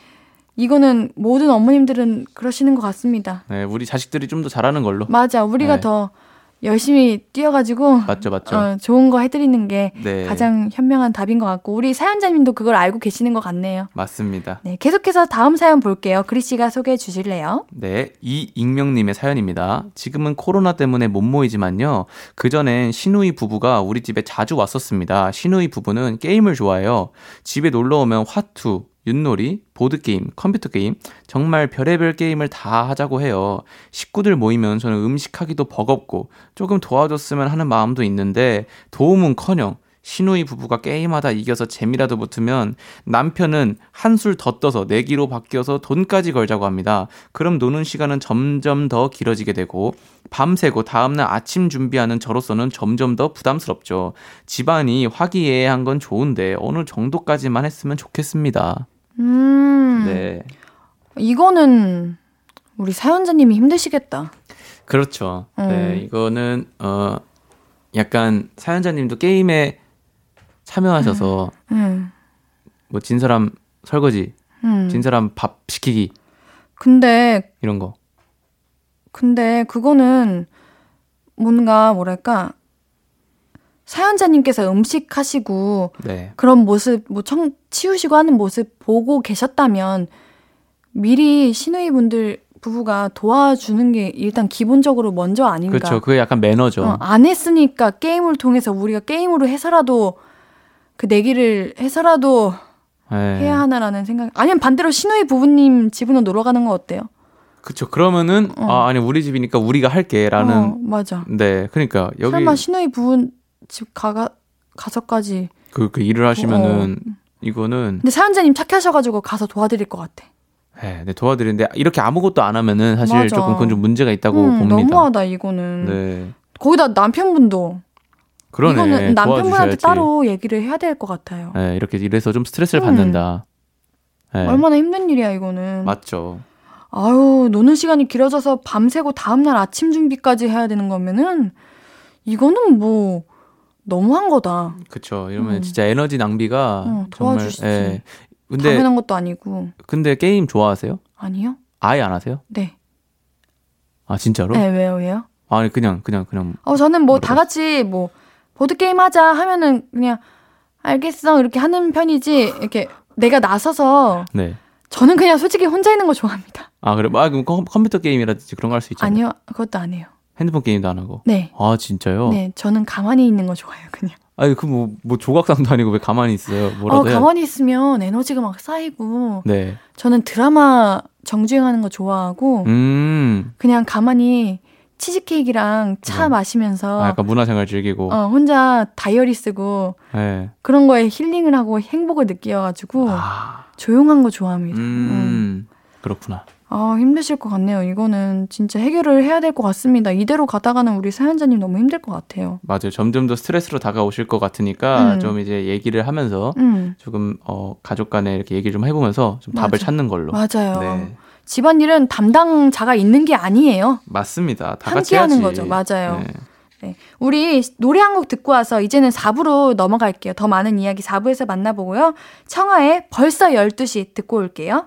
이거는 모든 어머님들은 그러시는 것 같습니다. 네, 우리 자식들이 좀 더 잘하는 걸로. 맞아. 우리가 네. 더 열심히 뛰어가지고 맞죠, 맞죠. 어, 좋은 거 해드리는 게 네. 가장 현명한 답인 것 같고 우리 사연자님도 그걸 알고 계시는 것 같네요. 맞습니다. 네, 계속해서 다음 사연 볼게요. 크리 씨가 소개해 주실래요? 네, 이 익명님의 사연입니다. 지금은 코로나 때문에 못 모이지만요. 그 전엔 시누이 부부가 우리 집에 자주 왔었습니다. 시누이 부부는 게임을 좋아해요. 집에 놀러 오면 화투, 윷놀이, 보드게임, 컴퓨터 게임, 정말 별의별 게임을 다 하자고 해요. 식구들 모이면 저는 음식하기도 버겁고 조금 도와줬으면 하는 마음도 있는데 도움은 커녕 시누이 부부가 게임하다 이겨서 재미라도 붙으면 남편은 한술 더 떠서 내기로 바뀌어서 돈까지 걸자고 합니다. 그럼 노는 시간은 점점 더 길어지게 되고 밤새고 다음날 아침 준비하는 저로서는 점점 더 부담스럽죠. 집안이 화기애애한 건 좋은데 어느 정도까지만 했으면 좋겠습니다. 음, 네. 이거는 우리 사연자님이 힘드시겠다. 그렇죠. 음. 네, 이거는 어 약간 사연자님도 게임에 참여하셔서 음, 뭐진 사람 설거지, 음. 진 사람 밥 시키기 근데 이런 거. 근데 그거는 뭔가 뭐랄까 사연자님께서 음식 하시고 네. 그런 모습 뭐 청 치우시고 하는 모습 보고 계셨다면 미리 시누이 분들 부부가 도와주는 게 일단 기본적으로 먼저 아닌가. 그렇죠. 그게 약간 매너죠. 어, 안 했으니까 게임을 통해서 우리가 게임으로 해서라도 그 내기를 해서라도 네. 해야 하나라는 생각. 아니면 반대로 신우이 부부님 집으로 놀러 가는 거 어때요? 그쵸. 그러면은, 어. 아, 아니, 우리 집이니까 우리가 할게. 라는. 어, 맞아. 네. 그러니까, 여기. 설마 신우이 부부 집 가가 가서까지. 그, 그 일을 하시면은, 어. 이거는, 근데 사연자님 착하셔가지고 가서 도와드릴 것 같아. 네, 네, 도와드리는데, 이렇게 아무것도 안 하면은 사실 맞아. 조금 그건 좀 문제가 있다고 음, 봅니다. 너무하다 이거는. 네. 거기다 남편분도 그러네. 이거는 남편분한테 도와주셔야지. 따로 얘기를 해야 될 것 같아요. 네, 이렇게 이래서 좀 스트레스를 음. 받는다. 네. 얼마나 힘든 일이야 이거는. 맞죠. 아유 노는 시간이 길어져서 밤새고 다음날 아침 준비까지 해야 되는 거면은 이거는 뭐 너무한 거다. 그쵸. 이러면 음. 진짜 에너지 낭비가 어, 정말. 도와주시지. 예. 근데 당연한 것도 아니고 근데 게임 좋아하세요? 아니요? 아예 안 하세요? 네. 아 진짜로? 네 왜요 왜요? 아니 그냥 그냥 그냥 어 저는 뭐 다. 같이 뭐 보드 게임 하자 하면은 그냥 알겠어 이렇게 하는 편이지 이렇게 내가 나서서 네. 저는 그냥 솔직히 혼자 있는 거 좋아합니다. 아 그래. 아 그럼 컴- 컴퓨터 게임이라든지 그런 거 할 수 있잖아요. 아니요 그것도 안 해요. 핸드폰 게임도 안 하고. 네. 아 진짜요? 네, 저는 가만히 있는 거 좋아해요, 그냥. 아니 그뭐뭐 조각상도 아니고 왜 가만히 있어요? 어, 뭐라도 해. 가만히 있으면 에너지가 막 쌓이고, 네. 저는 드라마 정주행하는 거 좋아하고, 음. 그냥 가만히 치즈케이크랑 차 네. 마시면서, 아, 약간 문화생활 즐기고. 어, 혼자 다이어리 쓰고, 네. 그런 거에 힐링을 하고 행복을 느껴가지고, 아. 조용한 거 좋아합니다. 음. 음. 그렇구나. 아, 힘드실 것 같네요. 이거는 진짜 해결을 해야 될 것 같습니다. 이대로 가다가는 우리 사연자님 너무 힘들 것 같아요. 맞아요. 점점 더 스트레스로 다가오실 것 같으니까 음. 좀 이제 얘기를 하면서 음, 조금 어 가족 간에 이렇게 얘기를 좀 해보면서 좀 답을 맞아. 찾는 걸로. 맞아요. 네. 집안일은 담당자가 있는 게 아니에요. 맞습니다. 다 같이 함께 하는. 거죠. 맞아요. 네. 네. 우리 노래 한 곡 듣고 와서 이제는 4부로 넘어갈게요. 더 많은 이야기 4부에서 만나보고요. 청하의 벌써 12시 듣고 올게요.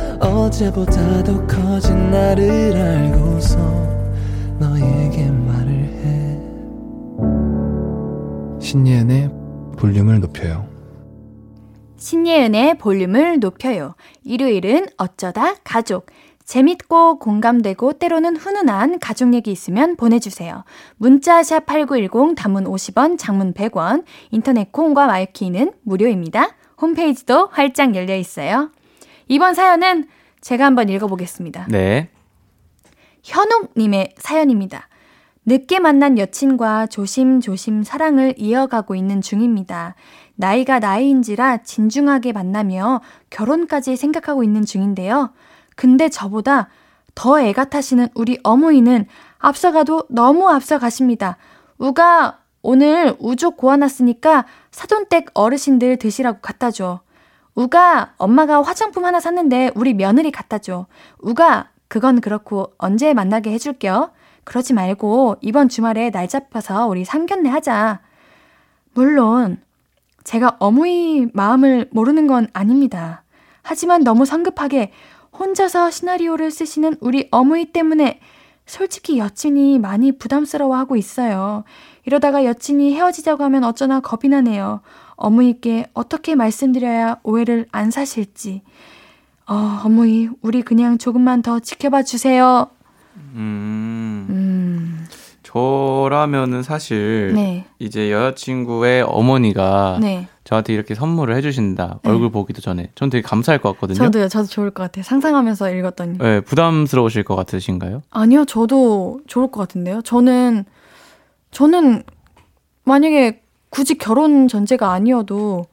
어제보다 더 커진 나를 알고서 너에게 말을 해 신예은의 볼륨을 높여요 신예은의 볼륨을 높여요. 일요일은 어쩌다 가족. 재밌고 공감되고 때로는 훈훈한 가족 얘기 있으면 보내주세요. 문자샵 8910 단문 50원, 장문 100원, 인터넷 콩과 마이K는 무료입니다. 홈페이지도 활짝 열려 있어요. 이번 사연은 제가 한번 읽어보겠습니다. 네. 현욱님의 사연입니다. 늦게 만난 여친과 조심조심 사랑을 이어가고 있는 중입니다. 나이가 나이인지라 진중하게 만나며 결혼까지 생각하고 있는 중인데요. 근데 저보다 더 애가 타시는 우리 어머니는 앞서가도 너무 앞서가십니다. 우가 오늘 우족 고아놨으니까 사돈댁 어르신들 드시라고 갖다 줘. 우가 엄마가 화장품 하나 샀는데 우리 며느리 갖다 줘. 우가 그건 그렇고 언제 만나게 해줄게요. 그러지 말고 이번 주말에 날 잡아서 우리 상견례 하자. 물론 제가 어머니 마음을 모르는 건 아닙니다. 하지만 너무 성급하게 혼자서 시나리오를 쓰시는 우리 어머니 때문에 솔직히 여친이 많이 부담스러워하고 있어요. 이러다가 여친이 헤어지자고 하면 어쩌나 겁이 나네요. 어머니께 어떻게 말씀드려야 오해를 안 사실지. 어, 어머니, 우리 그냥 조금만 더 지켜봐 주세요. 음. 음, 저라면은 사실 네, 이제 여자친구의 어머니가 네. 저한테 이렇게 선물을 해주신다. 네. 얼굴 보기도 전에. 전 되게 감사할 것 같거든요. 저도요, 저도 좋을 것 같아요. 상상하면서 읽었더니. 네, 부담스러우실 것 같으신가요? 아니요, 저도 좋을 것 같은데요. 저는, 저는 만약에 굳이 결혼 전제가 아니어도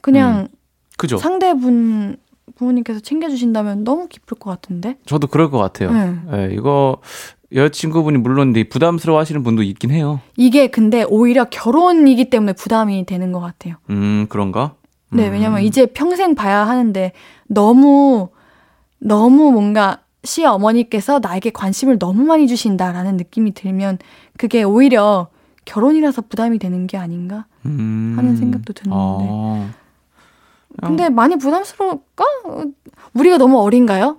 그냥 그죠? 상대분 부모님께서 챙겨주신다면 너무 기쁠 것 같은데? 저도 그럴 것 같아요. 네. 네, 이거 여자친구분이 물론 부담스러워 하시는 분도 있긴 해요. 이게 근데 오히려 결혼이기 때문에 부담이 되는 것 같아요. 음, 그런가? 네, 음. 왜냐면 이제 평생 봐야 하는데 너무, 너무 뭔가 시어머니께서 나에게 관심을 너무 많이 주신다라는 느낌이 들면 그게 오히려 결혼이라서 부담이 되는 게 아닌가 음. 하는 생각도 드는데. 아, 근데 많이 부담스러울까? 어, 우리가 너무 어린가요?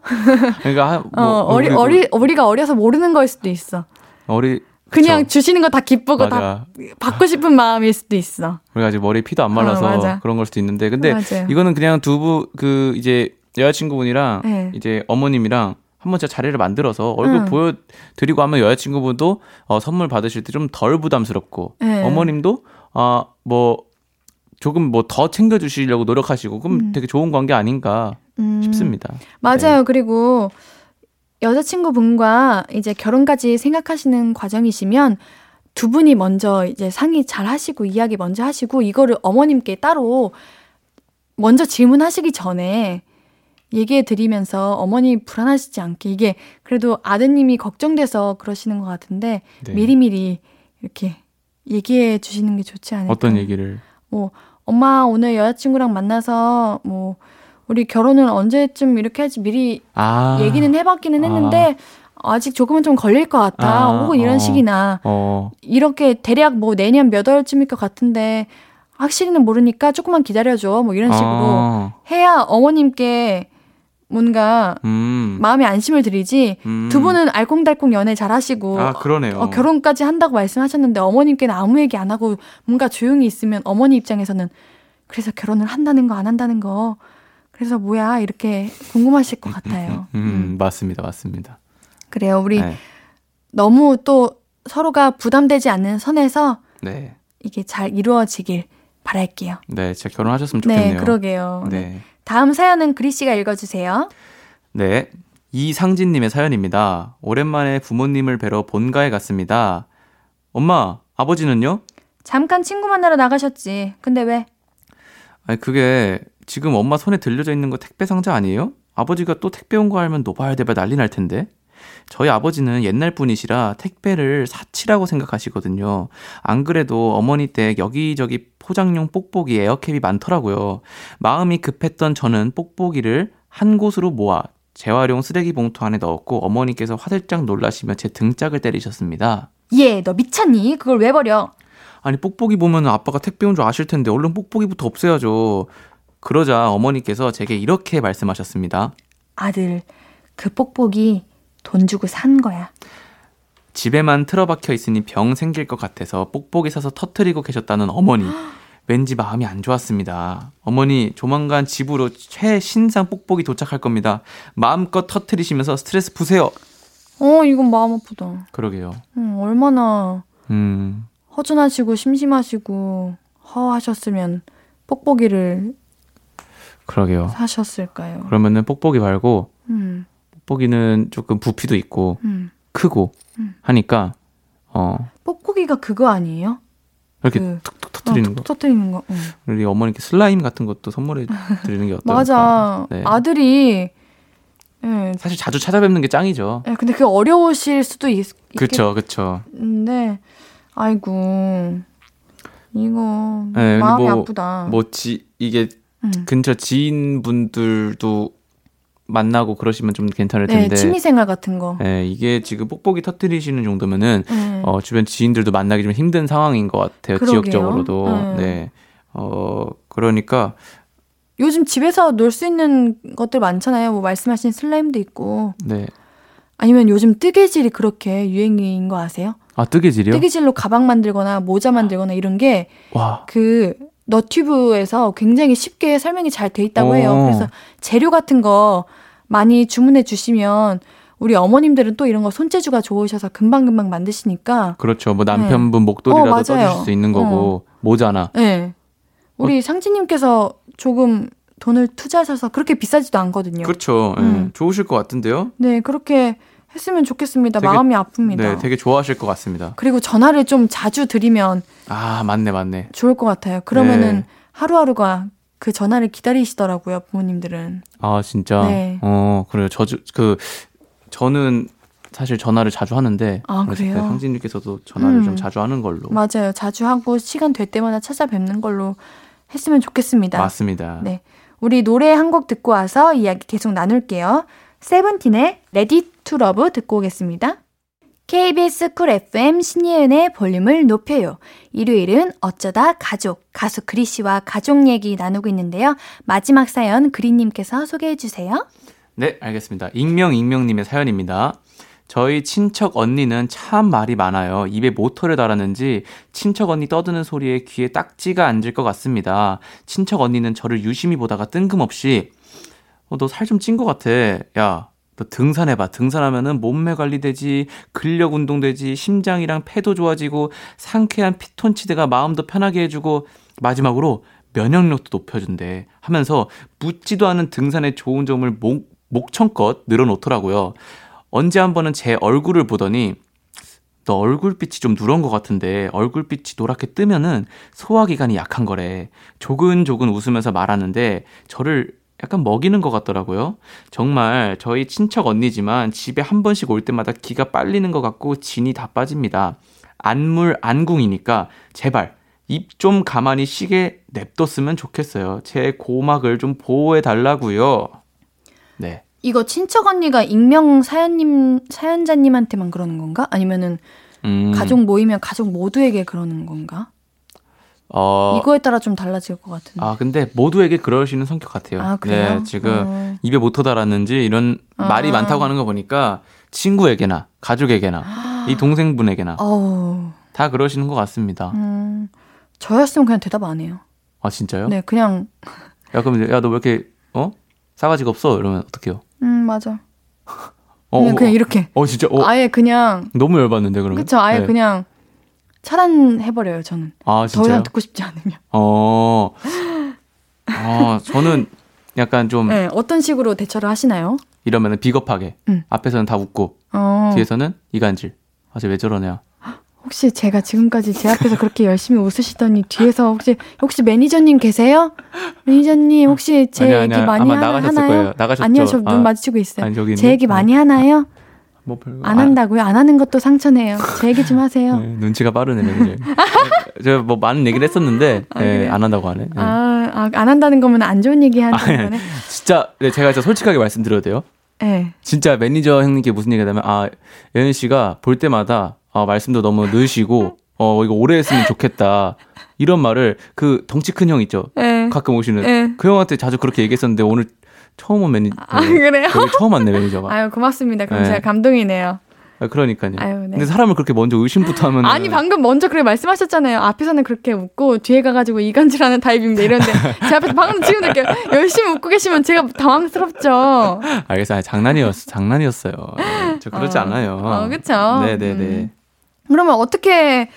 그러니까 한- 뭐 어, 어리, 어리, 우리가 어려서 모르는 거일 수도 있어. 어리 그냥 그쵸. 주시는 거 다 기쁘고 다 맞아. 받고 싶은 마음일 수도 있어. 우리가 아직 머리 피도 안 말라서 어. 그런 걸 수도 있는데 근데 맞아요. 이거는 그냥 두부 그 이제 여자친구분이랑 네. 이제 어머님이랑 한번 진짜 자리를 만들어서 얼굴 응. 보여드리고 하면 여자친구분도 어, 선물 받으실 때 좀 덜 부담스럽고 네. 어머님도 아뭐 조금 뭐 더 챙겨주시려고 노력하시고 그럼 되게 좋은 관계 아닌가 음. 싶습니다. 맞아요. 그리고 여자친구분과 이제 결혼까지 생각하시는 과정이시면 두 분이 먼저 이제 상의 잘 하시고 이야기 먼저 하시고 이거를 어머님께 따로 먼저 질문하시기 전에 얘기해 드리면서 어머니 불안하시지 않게 이게 그래도 아드님이 걱정돼서 그러시는 것 같은데 네. 미리미리 이렇게 얘기해 주시는 게 좋지 않을까. 어떤 얘기를 뭐 엄마 오늘 여자친구랑 만나서 뭐 우리 결혼은 언제쯤 이렇게 할지 미리 아 얘기는 해봤기는 했는데 아직 조금은 좀 걸릴 것 같아. 아, 혹은 이런 어. 식이나 어 이렇게 대략 뭐 내년 몇 월쯤일 것 같은데 확실히는 모르니까 조금만 기다려줘. 뭐 이런 식으로 아, 해야 어머님께 뭔가 음, 마음의 안심을 드리지. 음. 두 분은 알콩달콩 연애 잘 하시고 아 그러네요. 어, 결혼까지 한다고 말씀하셨는데 어머님께는 아무 얘기 안 하고 뭔가 조용히 있으면 어머니 입장에서는 그래서 결혼을 한다는 거 안 한다는 거 그래서 뭐야 이렇게 궁금하실 것 같아요. 음, 음. 맞습니다, 맞습니다. 그래요. 우리 네. 너무 또 서로가 부담되지 않는 선에서 네, 이게 잘 이루어지길 바랄게요. 네, 진짜 결혼하셨으면 좋겠네요. 네, 그러게요. 네. 네. 다음 사연은 그리 씨가 읽어주세요. 네. 이상진님의 사연입니다. 오랜만에 부모님을 뵈러 본가에 갔습니다. 엄마, 아버지는요? 잠깐 친구 만나러 나가셨지. 근데 왜? 아니, 그게 지금 엄마 손에 들려져 있는 거 택배 상자 아니에요? 아버지가 또 택배 온 거 알면 노발대발 난리 날 텐데. 저희 아버지는 옛날 분이시라 택배를 사치라고 생각하시거든요. 안 그래도 어머니 댁 여기저기 포장용 뽁뽁이 에어캡이 많더라고요. 마음이 급했던 저는 뽁뽁이를 한 곳으로 모아 재활용 쓰레기 봉투 안에 넣었고 어머니께서 화들짝 놀라시며 제 등짝을 때리셨습니다. 얘, 너 미쳤니? 그걸 왜 버려? 아니 뽁뽁이 보면 아빠가 택배 온 줄 아실 텐데 얼른 뽁뽁이부터 없애야죠. 그러자 어머니께서 제게 이렇게 말씀하셨습니다. 아들, 그 뽁뽁이 돈 주고 산 거야. 집에만 틀어박혀 있으니 병 생길 것 같아서 뽁뽁이 사서 터트리고 계셨다는 어머니. 왠지 마음이 안 좋았습니다. 어머니, 조만간 집으로 최신상 뽁뽁이 도착할 겁니다. 마음껏 터트리시면서 스트레스 푸세요. 어, 이건 마음 아프다. 그러게요. 음, 얼마나 음, 허전하시고 심심하시고 허하셨으면 뽁뽁이를 그러게요. 사셨을까요? 그러면은 뽁뽁이 말고 음, 뽁뽁이는 조금 부피도 있고 음. 크고 음. 하니까 어 뽁뽁이가 그거 아니에요? 이렇게 그, 툭툭 터트리는 어, 거. 툭 터트리는 거. 응. 우리 어머니께 슬라임 같은 것도 선물해 드리는 게 어떨까? 맞아. 네. 아들이 예. 사실 자주 찾아뵙는 게 짱이죠. 예, 근데 그 어려우실 수도 있, 그쵸, 그쵸. 있겠는데 아이고 이거 네, 근데 마음이 뭐- 아프다. 뭐지 이게 음. 근처 지인분들도 만나고 그러시면 좀 괜찮을 네, 텐데. 취미생활 같은 거. 네, 이게 지금 뽁뽁이 터트리시는 정도면은 네. 어, 주변 지인들도 만나기 좀 힘든 상황인 것 같아요. 그러게요. 지역적으로도. 네. 네. 어, 그러니까 요즘 집에서 놀 수 있는 것들 많잖아요. 뭐 말씀하신 슬라임도 있고 네. 아니면 요즘 뜨개질이 그렇게 유행인 거 아세요? 아, 뜨개질이요? 뜨개질로 가방 만들거나 모자 만들거나 이런 게 와. 그 너튜브에서 굉장히 쉽게 설명이 잘 돼 있다고 해요. 오. 그래서 재료 같은 거 많이 주문해 주시면 우리 어머님들은 또 이런 거 손재주가 좋으셔서 금방금방 만드시니까 그렇죠. 뭐 남편분 목도리라도 어. 떠주실 수 있는 거고 모자나. 네. 우리 상진님께서 조금 돈을 투자하셔서 그렇게 비싸지도 않거든요. 그렇죠. 예, 음. 좋으실 것 같은데요. 네, 그렇게 했으면 좋겠습니다. 되게- 마음이 아픕니다. 네, 되게 좋아하실 것 같습니다. 그리고 전화를 좀 자주 드리면 아, 맞네, 맞네. 좋을 것 같아요. 그러면은 네. 하루하루가 그 전화를 기다리시더라고요, 부모님들은. 아, 진짜. 네. 어, 그래요. 저주 그 저는 사실 전화를 자주 하는데 아, 그래요? 상진님께서도 전화를 음. 좀 자주 하는 걸로 맞아요. 자주 하고 시간 될 때마다 찾아뵙는 걸로 했으면 좋겠습니다. 맞습니다. 네. 우리 노래 한 곡 듣고 와서 이야기 계속 나눌게요. 세븐틴의 Ready to Love 듣고 오겠습니다. KBS 쿨 FM 신예은의 볼륨을 높여요. 일요일은 어쩌다 가족, 가수 그리 씨와 가족 얘기 나누고 있는데요. 마지막 사연 그리님께서 소개해 주세요. 네, 알겠습니다. 익명 익명님의 사연입니다. 저희 친척 언니는 참 말이 많아요. 입에 모터를 달았는지 친척 언니 떠드는 소리에 귀에 딱지가 앉을 것 같습니다. 친척 언니는 저를 유심히 보다가 뜬금없이 어, 너 살 좀 찐 것 같아. 야, 너 등산해봐. 등산하면은 몸매 관리되지, 근력 운동되지, 심장이랑 폐도 좋아지고, 상쾌한 피톤치드가 마음도 편하게 해주고, 마지막으로 면역력도 높여준대. 하면서 묻지도 않은 등산의 좋은 점을 목, 목청껏 늘어놓더라고요. 언제 한 번은 제 얼굴을 보더니, 너 얼굴빛이 좀 누런 것 같은데 얼굴빛이 노랗게 뜨면은 소화기관이 약한 거래. 조근조근 웃으면서 말하는데 저를 약간 먹이는 것 같더라고요. 정말 저희 친척 언니지만 집에 한 번씩 올 때마다 기가 빨리는 것 같고 진이 다 빠집니다. 안물 안궁이니까 제발 입 좀 가만히 쉬게 냅뒀으면 좋겠어요. 제 고막을 좀 보호해 달라고요. 네. 이거 친척 언니가 익명 사연님 사연자님한테만 그러는 건가? 아니면은 음, 가족 모이면 가족 모두에게 그러는 건가? 어, 이거에 따라 좀 달라질 것 같은데. 아 근데 모두에게 그러시는 성격 같아요. 아, 그래요? 네, 지금 어. 입에 못 터달았는지 이런 아. 말이 많다고 하는 거 보니까 친구에게나 가족에게나 이 동생분에게나 어우, 다 그러시는 것 같습니다. 음, 저였으면 그냥 대답 안 해요. 아 진짜요? 네, 그냥, 야 그럼 야 너 왜 이렇게 어 싸가지가 없어? 이러면 어떡해요? 음, 맞아. 어, 그냥, 어, 그냥 이렇게. 어 진짜 어 아예 그냥, 너무 열받는데 그러면. 그쵸, 아예 네. 그냥 차단해버려요, 저는. 아더 진짜요? 이상 듣고 싶지 않으면. 어. 아 저는 약간 좀 네, 어떤 식으로 대처를 하시나요? 이러면은 비겁하게 음. 앞에서는 다 웃고 어, 뒤에서는 이간질. 아 쟤 왜 저러냐? 혹시 제가 지금까지 제 앞에서 그렇게 열심히 웃으시더니 뒤에서 혹시, 혹시 매니저님 계세요? 매니저님 혹시 제 아니야, 얘기 아니야. 많이 아마 하나, 나가셨을 하나요? 거예요. 나가셨죠? 아니요, 저눈 아, 마주치고 있어요. 아니 제 얘기. 많이 하나요? 뭐 별거 안 한다고요? 안 하는 것도 상처네요. 제 얘기 좀 하세요. 네, 눈치가 빠르네. 제가 뭐 많은 얘기를 했었는데 아, 예, 그래요? 안 한다고 하네. 예. 아, 아, 안 한다는 거면 안 좋은 얘기 하는 아니, 거네. 진짜 네, 제가 진짜 솔직하게 말씀드려도 돼요? 네. 진짜 매니저 형님께 무슨 얘기가 되면 아 예은 씨가 볼 때마다 아, 말씀도 너무 느시고 어 이거 오래 했으면 좋겠다 이런 말을 그 덩치 큰 형 있죠 네. 가끔 오시는 네. 그 형한테 자주 그렇게 얘기했었는데 오늘 처음 온 매니저 아, 그래요? 여기 처음 왔네 매니저가 아유, 고맙습니다. 그럼 네. 제가 감동이네요. 아, 그러니까요 아유, 네. 근데 사람을 그렇게 먼저 의심부터 하면 아니, 방금 먼저 그렇게 말씀하셨잖아요. 앞에서는 그렇게 웃고, 뒤에 가가지고 이간질하는 타입입니다. 이런데, 제 앞에서 방금 지금 이렇게 열심히 웃고 계시면 제가 당황스럽죠. 알겠어요 아, 장난이었어 장난이었어요 네, 저 그러지 어. 않아요 어, 그쵸? 네네네 음. 그러면 어떻게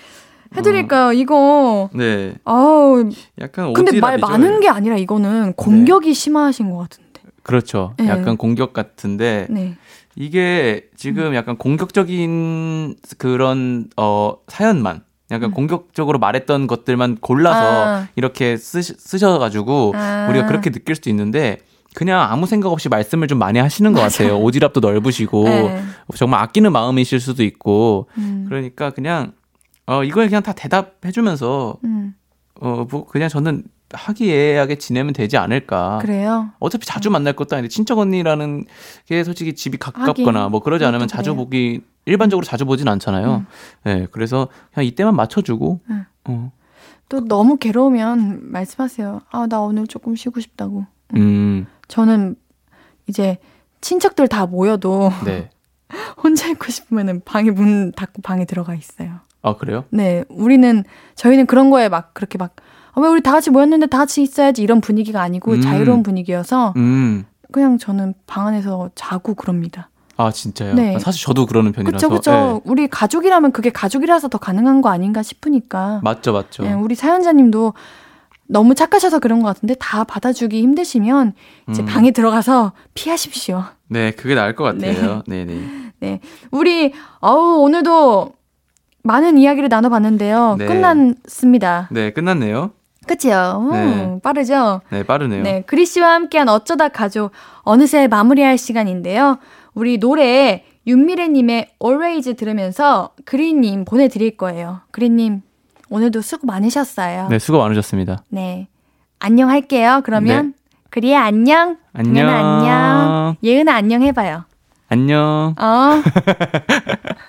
해드릴까요? 이거, 네 아우, 약간 근데 말. 많은 게 아니라 이거는 공격이 심하신 것 같은데. 그렇죠 네. 약간 공격 같은데 네. 이게 음. 지금 약간 공격적인 그런 어 사연만 약간 음. 공격적으로 말했던 것들만 골라서 아. 이렇게 쓰시, 쓰셔가지고 아. 우리가 그렇게 느낄 수도 있는데 그냥 아무 생각 없이 말씀을 좀 많이 하시는 것 같아요. 오지랖도 넓으시고 네. 정말 아끼는 마음이실 수도 있고 음. 그러니까 그냥 어 이걸 그냥 다 대답해주면서 음. 어뭐 그냥 저는 화기애애하게 지내면 되지 않을까. 그래요? 어차피 자주 만날 것도 아닌데 친척 언니라는 게 솔직히 집이 가깝거나 하긴, 뭐 그러지 않으면 자주 그래요. 보기 일반적으로 자주 보진 않잖아요. 예, 그래서 그냥 이때만 맞춰주고 응. 어, 또 너무 괴로우면 말씀하세요. 아, 나 오늘 조금 쉬고 싶다고. 음, 저는 이제 친척들 다 모여도 네. 혼자 있고 싶으면은 방에 문 닫고 방에 들어가 있어요. 아 그래요? 네, 우리는 저희는 그런 거에 막 그렇게 막 아, 왜 우리 다 같이 모였는데 다 같이 있어야지 이런 분위기가 아니고 음. 자유로운 분위기여서 음, 그냥 저는 방 안에서 자고 그럽니다. 아 진짜요? 네. 아, 사실 저도 그러는 편이라서. 그쵸, 그쵸. 예. 우리 가족이라면 그게 가족이라서 더 가능한 거 아닌가 싶으니까. 맞죠, 맞죠. 네, 우리 사연자님도 너무 착하셔서 그런 것 같은데 다 받아주기 힘드시면 이제 음. 방에 들어가서 피하십시오. 네, 그게 나을 것 같아요. 네, 네. 우리 어우 오늘도 많은 이야기를 나눠봤는데요. 네. 끝났습니다. 네, 끝났네요. 그치요? 네. 음, 빠르죠? 네, 빠르네요. 네, 그리 씨와 함께한 어쩌다 가족 어느새 마무리할 시간인데요. 우리 노래 윤미래님의 Always 들으면서 그리님 보내드릴 거예요. 그리님 오늘도 수고 많으셨어요. 네, 수고 많으셨습니다. 네. 안녕 할게요. 그러면 그리야 안녕. 안녕. 당연아 안녕. 예은아 안녕 해봐요. 안녕. 어.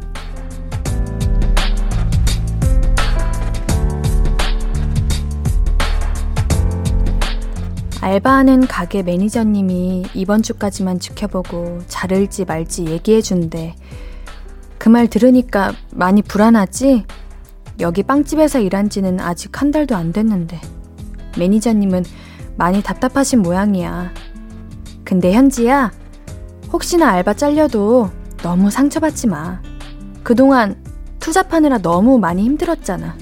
알바하는 가게 매니저님이 이번 주까지만 지켜보고 자를지 말지 얘기해준대. 그 말 들으니까 많이 불안하지? 여기 빵집에서 일한 지는 아직 한 달도 안 됐는데. 매니저님은 많이 답답하신 모양이야. 근데 현지야, 혹시나 알바 잘려도 너무 상처받지 마. 그동안 투잡하느라 너무 많이 힘들었잖아.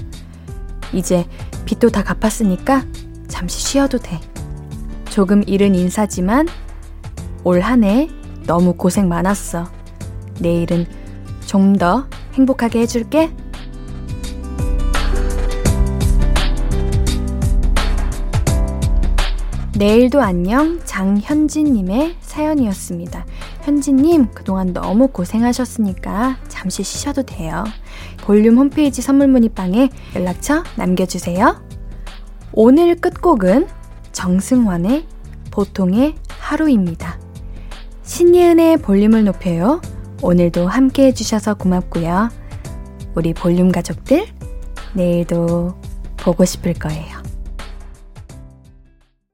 이제 빚도 다 갚았으니까 잠시 쉬어도 돼. 조금 이른 인사지만 올 한 해 너무 고생 많았어. 내일은 좀 더 행복하게 해줄게. 내일도 안녕 장현진님의 사연이었습니다. 현진님, 그동안 너무 고생하셨으니까 잠시 쉬셔도 돼요. 볼륨 홈페이지 선물 문의방에 연락처 남겨주세요. 오늘 끝곡은 정승환의 보통의 하루입니다. 신예은의 볼륨을 높여요. 오늘도 함께 해주셔서 고맙고요. 우리 볼륨 가족들, 내일도 보고 싶을 거예요.